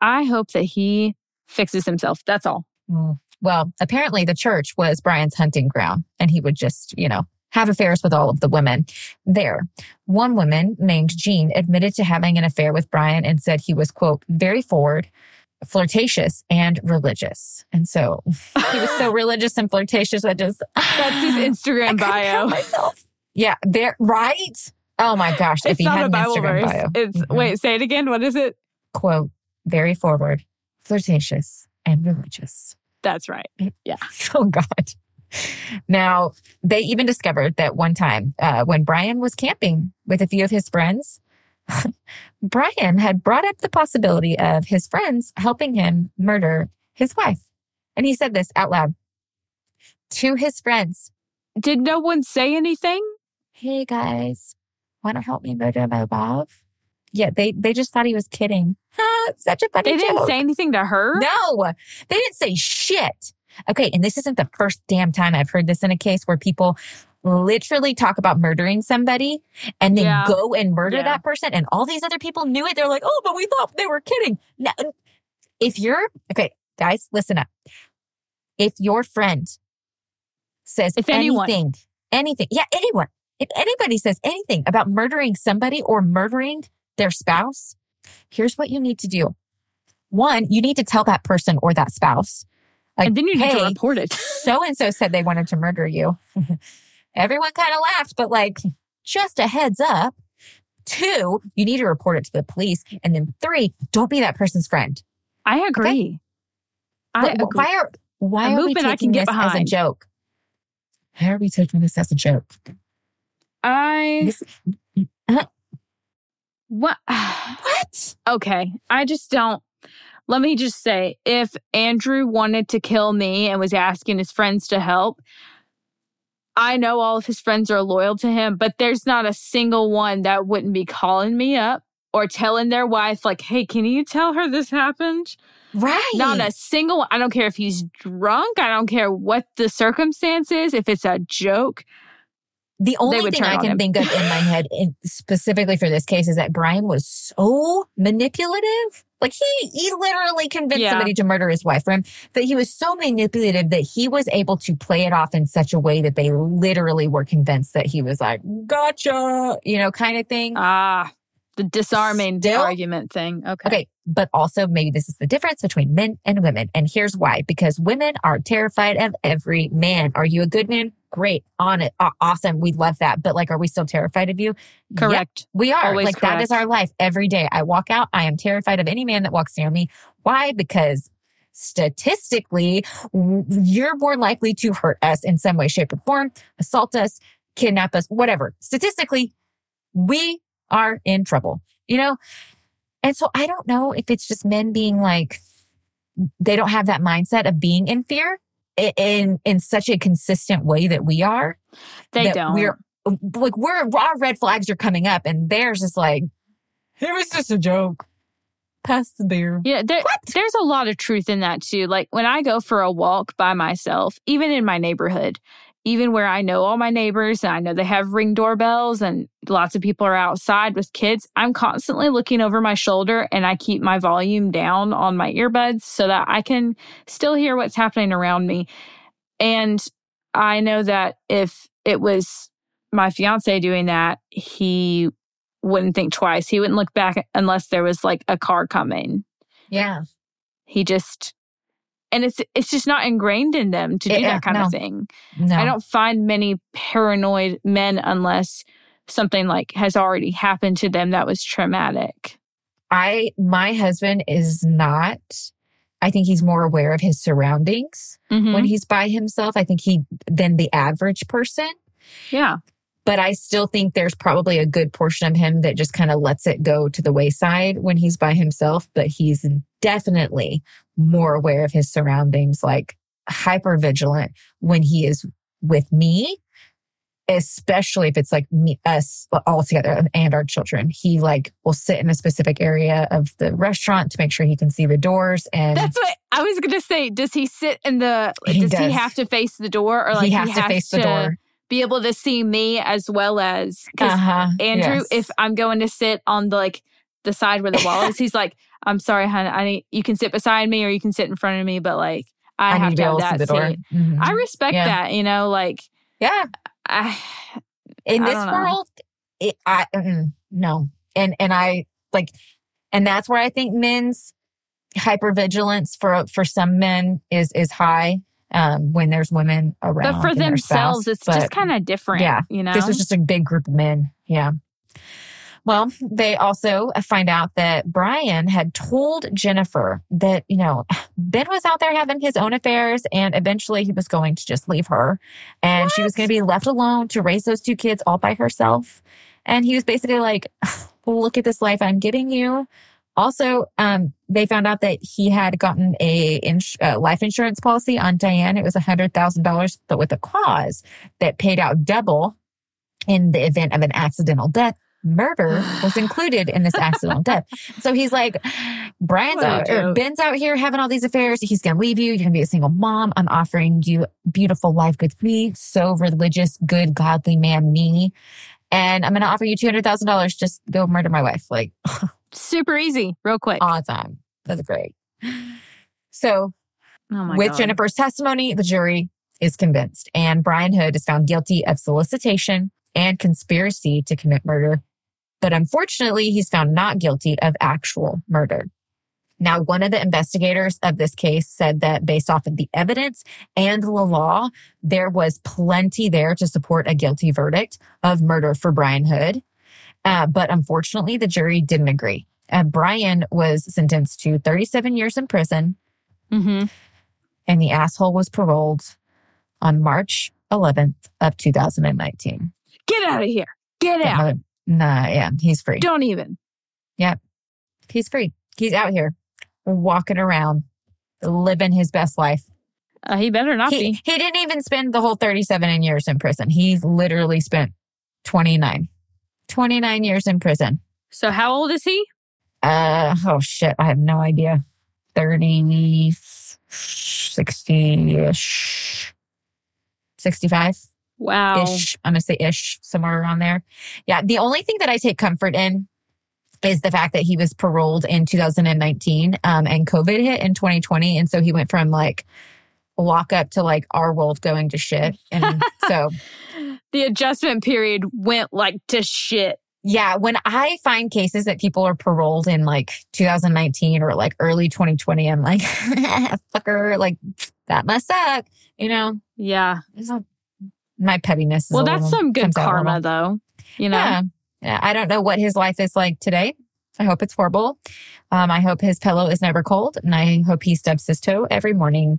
I hope that he fixes himself. That's all. Mm. Well, apparently the church was Brian's hunting ground and he would just, you know, have affairs with all of the women there. One woman named Jean admitted to having an affair with Brian and said he was, quote, very forward, flirtatious, and religious. And so he was so religious and flirtatious that just. That's his Instagram bio. Yeah, there, right? Oh my gosh. if It's he not had a Bible Instagram verse. bio. It's Mhm. wait, say it again. What is it? quote, very forward, flirtatious, and religious. That's right. Yeah. oh God. Now, they even discovered that one time uh, when Brian was camping with a few of his friends, Brian had brought up the possibility of his friends helping him murder his wife. And he said this out loud to his friends Did no one say anything? Hey guys, want to help me murder my wife? Yeah, they, they just thought he was kidding. Such a funny They didn't joke. say anything to her. No, they didn't say shit. Okay. And this isn't the first damn time I've heard this in a case where people literally talk about murdering somebody and then Yeah. go and murder Yeah. that person. And all these other people knew it. They're like, oh, but we thought they were kidding. No, if you're, okay, guys, listen up. If your friend says If anyone. anything, anything, yeah, anyone, if anybody says anything about murdering somebody or murdering their spouse, here's what you need to do. One, you need to tell that person or that spouse. Like, and then you need hey, to report it. so and so said they wanted to murder you. Everyone kind of laughed, but like, just a heads up. Two, you need to report it to the police. And then three, don't be that person's friend. I agree. I But agree. why are why are we I taking can get this as a joke? How are we taking this as a joke? I This- what? what? okay, I just don't. Let me just say, if Andrew wanted to kill me and was asking his friends to help, I know all of his friends are loyal to him, but there's not a single one that wouldn't be calling me up or telling their wife, like, hey, can you tell her this happened? Right. Not a single one. I don't care if he's drunk. I don't care what the circumstances, if it's a joke. The only thing I can him. think of in my head, in, specifically for this case, is that Brian was so manipulative. Like he, he literally convinced Yeah. somebody to murder his wife for him. That he was so manipulative that he was able to play it off in such a way that they literally were convinced that he was like, "Gotcha," you know, kind of thing. Ah, the disarming Still- argument thing. Okay. Okay. But also maybe this is the difference between men and women. And here's why. Because women are terrified of every man. Are you a good man? Great. On it. Awesome. We love that. But like, are we still terrified of you? Yep, Correct. we are. Always like that is our life every day. I walk out. I am terrified of any man that walks near me. Why? Because statistically, you're more likely to hurt us in some way, shape, or form, assault us, kidnap us, whatever. Statistically, we are in trouble, you know? And so I don't know if it's just men being like, they don't have that mindset of being in fear in, in such a consistent way that we are. They don't. We're like, we're, our red flags are coming up and theirs just like, it was just a joke. Pass the beer. Yeah, there, there's a lot of truth in that too. Like when I go for a walk by myself, even in my neighborhood, even where I know all my neighbors and I know they have ring doorbells and lots of people are outside with kids, I'm constantly looking over my shoulder and I keep my volume down on my earbuds so that I can still hear what's happening around me. And I know that if it was my fiance doing that, he wouldn't think twice. He wouldn't look back unless there was like a car coming. Yeah. He just and it's it's just not ingrained in them to do Yeah, that kind no. of thing. No. I don't find many paranoid men unless something like has already happened to them that was traumatic. I, my husband is not, I think he's more aware of his surroundings Mhm. when he's by himself. I think he, than the average person. yeah. but I still think there's probably a good portion of him that just kind of lets it go to the wayside when he's by himself. But he's definitely more aware of his surroundings, like hyper vigilant when he is with me. especially if it's like me, us all together and our children. He like will sit in a specific area of the restaurant to make sure he can see the doors. And That's what I was gonna say. Does he sit in the? He does, he have to face the door, or like he has to face the door. be able to see me as well as Uh-huh. Andrew, yes. if I'm going to sit on the like the side where the wall is, he's like, "I'm sorry, hon. I need you can sit beside me or you can sit in front of me, but like I, I have to have able to see that the door. seat." Mhm. I respect Yeah. that. You know, like yeah. I, in I this world, it, I mm, no, and and I like, and that's where I think men's hypervigilance for for some men is is high um, when there's women around. but for themselves, spouse. it's just kind of different. yeah, you know. This was just a big group of men. Yeah. Well, they also find out that Brian had told Jennifer that, you know, Ben was out there having his own affairs and eventually he was going to just leave her and she was going to be left alone to raise those two kids all by herself. And he was basically like, look at this life I'm giving you. Also, um, they found out that he had gotten a ins- uh, life insurance policy on Dianne. It was a hundred thousand dollars, but with a clause that paid out double in the event of an accidental death. Murder was included in this accidental death. So he's like, Brian's out, or. Ben's out here having all these affairs. He's going to leave you. You're going to be a single mom. I'm offering you beautiful life with me. So religious, good, godly man, me. And I'm going to offer you $200,000. Just go murder my wife. Like, super easy, real quick. awesome. That's great. So oh my with God. Jennifer's testimony, the jury is convinced, and Brian Hood is found guilty of solicitation and conspiracy to commit murder. But unfortunately, he's found not guilty of actual murder. Now, one of the investigators of this case said that based off of the evidence and the law, there was plenty there to support a guilty verdict of murder for Brian Hood. Uh, but unfortunately, the jury didn't agree. Uh, Brian was sentenced to 37 years in prison Mhm. and the asshole was paroled on March 11th of 2019. Get out of here. Get out. Nah, yeah, he's free. Don't even. Yep. He's free. He's out here walking around, living his best life. Uh, he better not He, be. he didn't even spend the whole 37 years in prison. He literally spent 29. 29 years in prison. So how old is he? Uh, oh shit, I have no idea. 30, 60 ish, 65 Wow. ish. I'm going to say ish, somewhere around there. Yeah. The only thing that I take comfort in is the fact that he was paroled in 2019 um, and COVID hit in 2020. And so he went from like lock up to like our world going to shit. And so, The adjustment period went like to shit. yeah, when I find cases that people are paroled in like 2019 or like early 2020, I'm like, fucker, like that must suck, you know? Yeah. It's not- my pettiness. Is Well, that's little- some good comes out a karma, though. You know. Yeah. yeah. I don't know what his life is like today. I hope it's horrible. Um, I hope his pillow is never cold, and I hope he stubs his toe every morning,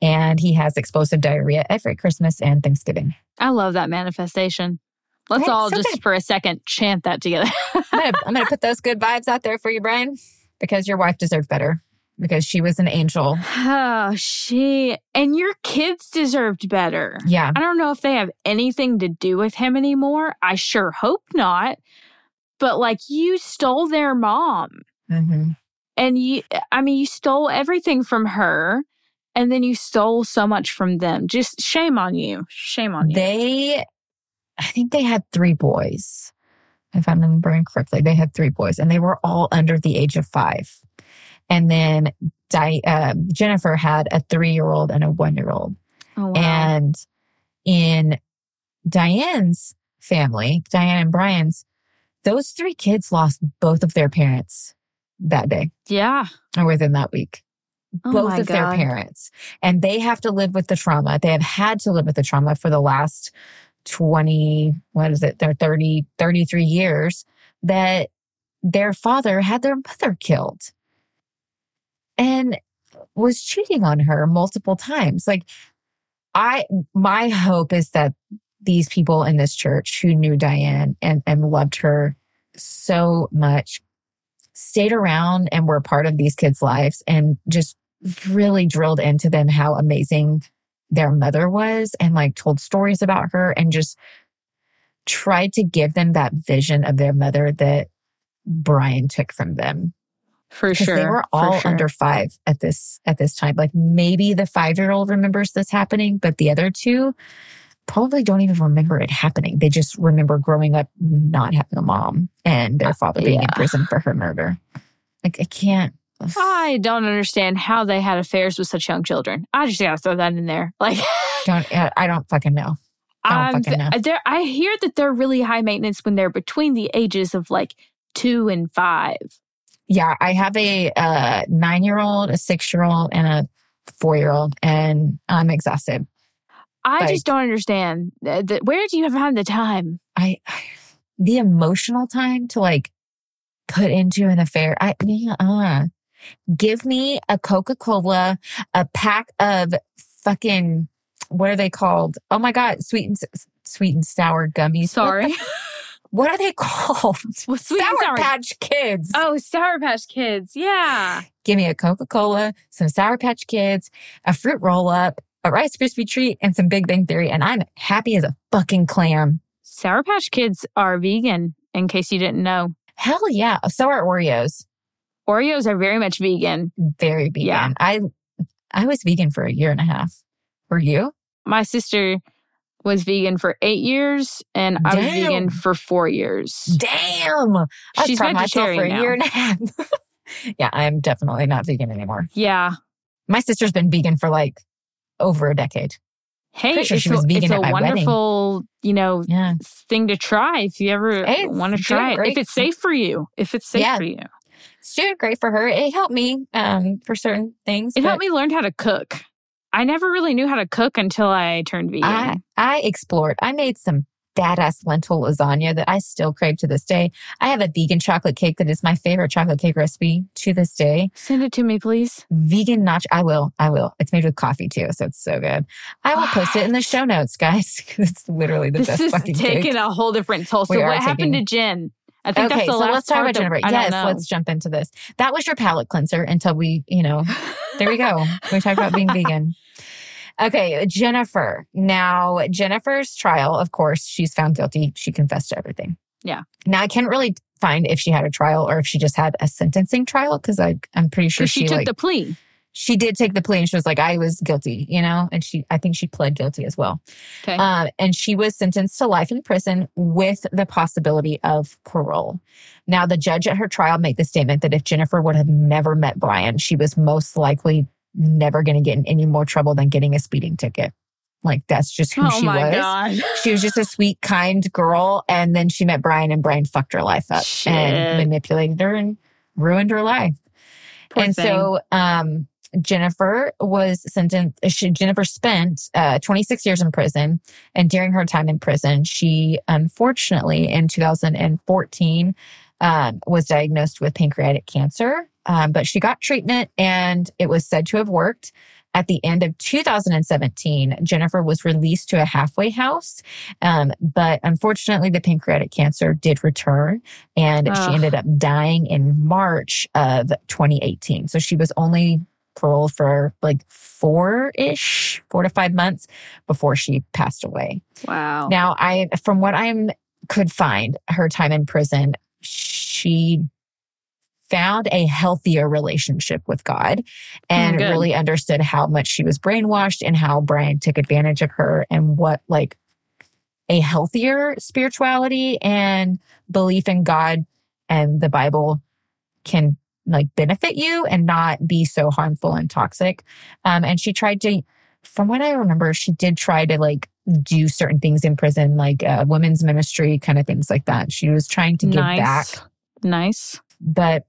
and he has explosive diarrhea every Christmas and Thanksgiving. I love that manifestation. Let's Right? all So just good. for a second chant that together. I'm gonna, I'm gonna put those good vibes out there for you, Brian, because your wife deserves better because she was an angel. oh, she and your kids deserved better. Yeah. I don't know if they have anything to do with him anymore. I sure hope not. But like you stole their mom. hmm And you I mean you stole everything from her and then you stole so much from them. Just shame on you. Shame on you. They, I think they had three boys, if I'm remembering correctly. They had three boys, and they were all under the age of five. And then Di- uh, Jennifer had a three year old and a one year old. oh, wow. And in Dianne's family, Dianne and Brian's, those three kids lost both of their parents that day yeah. or within that week. Oh both of their parents. And they have to live with the trauma. They have had to live with the trauma for the last 20, what is it? They're 30, 33 years that their father had their mother killed and was cheating on her multiple times. Like, I, my hope is that these people in this church who knew Dianne and, and loved her so much stayed around and were part of these kids' lives and just really drilled into them how amazing their mother was and like told stories about her and just tried to give them that vision of their mother that Brian took from them. For sure. they were all sure. under five at this at this time. Like maybe the five year old remembers this happening, but the other two probably don't even remember it happening. They just remember growing up not having a mom and their father being in Uh, prison for her murder. Like I can't. I don't understand how they had affairs with such young children. I just gotta throw that in there. Like, Don't I don't fucking know. I don't I'm, fucking know. I hear that they're really high maintenance when they're between the ages of like two and five. Yeah, I have a uh, nine year old, a six year old, and a four year old, and I'm exhausted. I Like- just don't understand. Where do you have the time? I, the emotional time to like put into an affair. I uh, give me a Coca Cola, a pack of fucking what are they called? Oh my god, sweet and sweet and sour gummies. Sorry. What, are they called? Well, sweet sour sour- Patch Kids. Oh, Sour Patch Kids. Yeah. Give me a Coca Cola, some Sour Patch Kids, a fruit roll up, a Rice Krispie treat, and some Big Bang Theory, and I'm happy as a fucking clam. Sour Patch Kids are vegan, in case you didn't know. Hell yeah! So are Oreos. Oreos are very much vegan. very vegan. Yeah. I I was vegan for a year and a half. Were you? My sister was vegan for eight years, and I was vegan for four years. Damn. I was She's myself for a vegetarian year and a half. yeah, I am definitely not vegan anymore. Yeah. My sister's been vegan for like over a decade. Hey, Pretty sure it's, she was a, vegan it's at a my wedding. wonderful, you know, Yeah. thing to try if you ever Hey, want to try it. great. If it's safe for you. If it's safe Yeah. for you. It's doing great for her. It helped me um for certain things. It helped me learn how to cook. I never really knew how to cook until I turned vegan. I I explored. I made some badass lentil lasagna that I still crave to this day. I have a vegan chocolate cake that is my favorite chocolate cake recipe to this day. Send it to me, please. vegan nacho. I will. I will. It's made with coffee too, so it's so good. I will post it in the show notes, guys. it's literally the this best is fucking taking cake. a whole different toll. So what happened to Jen? I think Okay, that's the so last let's talk about Jennifer. don't Yes, let's jump into this. That was your palate cleanser until we, you know, there we go. We talked about being vegan. Okay, Jennifer. Now, Jennifer's trial, of course, she's found guilty. She confessed to everything. Yeah. Now, I can't really find if she had a trial or if she just had a sentencing trial because I'm pretty sure she, she, took like the plea. She did take the plea and she was like, I was guilty, you know, and she, I think she pled guilty as well. Okay. Um, and she was sentenced to life in prison with the possibility of parole. Now, the judge at her trial made the statement that if Jennifer would have never met Brian, she was most likely never going to get in any more trouble than getting a speeding ticket. Like that's just who oh she my was. god. She was just a sweet, kind girl. And then she met Brian and Brian fucked her life up Shit. and manipulated her and ruined her life. Poor and thing. so, um, Jennifer was sentenced, she, Jennifer spent uh, 26 years in prison. And during her time in prison, she unfortunately in 2014 um, was diagnosed with pancreatic cancer. Um, but she got treatment and it was said to have worked. At the end of 2017, Jennifer was released to a halfway house. Um, but unfortunately, the pancreatic cancer did return and she ended up dying in March of 2018. So she was only paroled for like four ish, four to five months before she passed away. wow. Now, I, from what I could find, her time in prison, she found a healthier relationship with God hmm, and good. really understood how much she was brainwashed and how Brian took advantage of her and what like a healthier spirituality and belief in God and the Bible can like benefit you and not be so harmful and toxic. Um, and she tried to, from what I remember, she did try to like do certain things in prison, like uh, women's ministry, kind of things like that. She was trying to give nice. back, Nice. but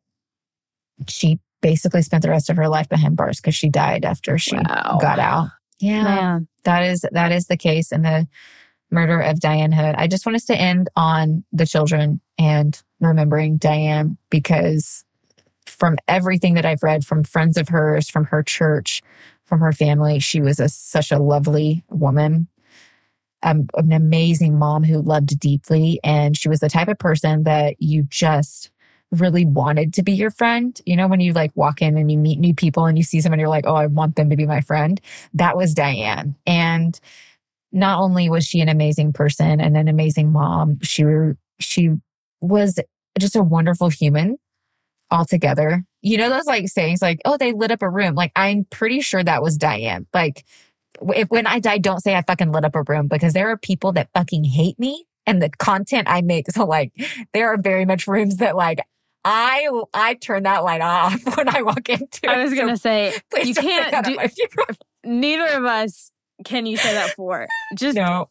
she basically spent the rest of her life behind bars because she died after she Wow. got out. Yeah, Man. that is that is the case in the murder of Dianne Hood. I just want us to end on the children and remembering Dianne because from everything that I've read from friends of hers, from her church, from her family, she was a, such a lovely woman. Um, an amazing mom who loved deeply. And she was the type of person that you just really wanted to be your friend. You know, when you like walk in and you meet new people and you see someone, you're like, oh, I want them to be my friend. That was Dianne. And not only was she an amazing person and an amazing mom, she she was just a wonderful human altogether. You know those like sayings like, "Oh, they lit up a room." Like I'm pretty sure that was Dianne. Like if, when I die, don't say I fucking lit up a room because there are people that fucking hate me and the content I make. So like there are very much rooms that like I I turn that light off when I walk into. I was it. gonna say you can't do. Neither of us can you say that for. Just No.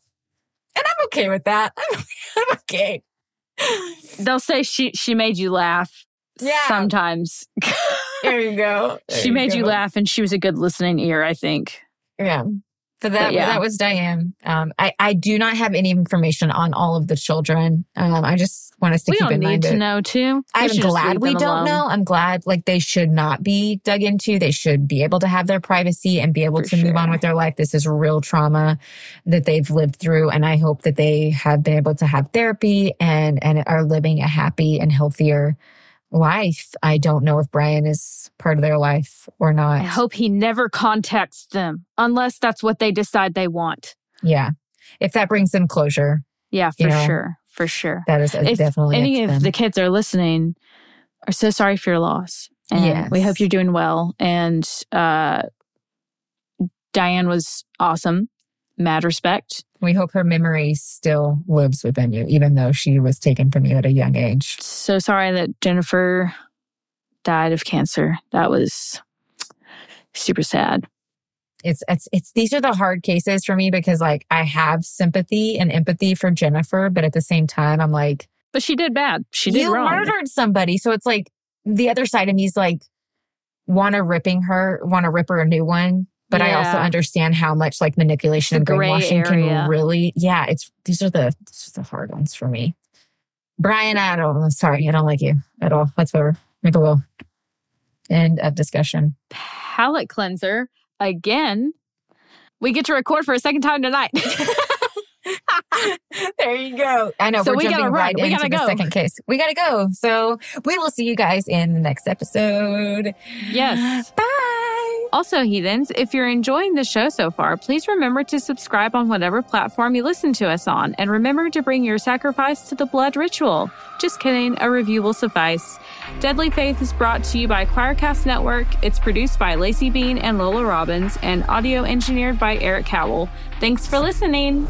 And I'm okay with that. I'm, I'm okay. they'll say she she made you laugh. Yeah. Sometimes There you go. There she made you laugh, and she was a good listening ear. I think. Yeah. So that But yeah. that was Dianne. Um, I I do not have any information on all of the children. Um, I just want us to we keep don't in need to know too. We I'm glad we don't alone. know. I'm glad like they should not be dug into. They should be able to have their privacy and be able For to move on with their life. This is real trauma that they've lived through. And I hope that they have been able to have therapy and, and are living a happy and healthier life. I don't know if Brian is part of their life or not. I hope he never contacts them unless that's what they decide they want. Yeah. If that brings them closure, Yeah, for You know, sure, for sure. that is If definitely Any of the kids are listening, are so sorry for your loss. And Yes. we hope you're doing well. And uh, Dianne was awesome. Mad respect. we hope her memory still lives within you, even though she was taken from you at a young age. So sorry that Jennifer died of cancer. That was super sad. it's it's it's these are the hard cases for me because like I have sympathy and empathy for Jennifer, but at the same time I'm like But she did bad. She did you wrong. murdered somebody, so it's like the other side of me's like want to ripping her, want to rip her a new one. But I also understand how much like manipulation and It's a gray brainwashing can really, yeah. It's these are the these are the hard ones for me. Brian, I don't. Sorry, I don't like you at all whatsoever. Make a will. End of discussion. Palette cleanser again. We get to record for a second time tonight. there you go. I know So we're we gotta jumping run. right We into gotta the go. second case. We gotta go. So we will see you guys in the next episode. Yes. Bye. Also, heathens, if you're enjoying the show so far, please remember to subscribe on whatever platform you listen to us on. And remember to bring your sacrifice to the blood ritual. Just kidding, a review will suffice. Deadly Faith is brought to you by Quoircast Network. It's produced by Laci Bean and Lola Robbins and audio engineered by Eric Cowell. Thanks for listening.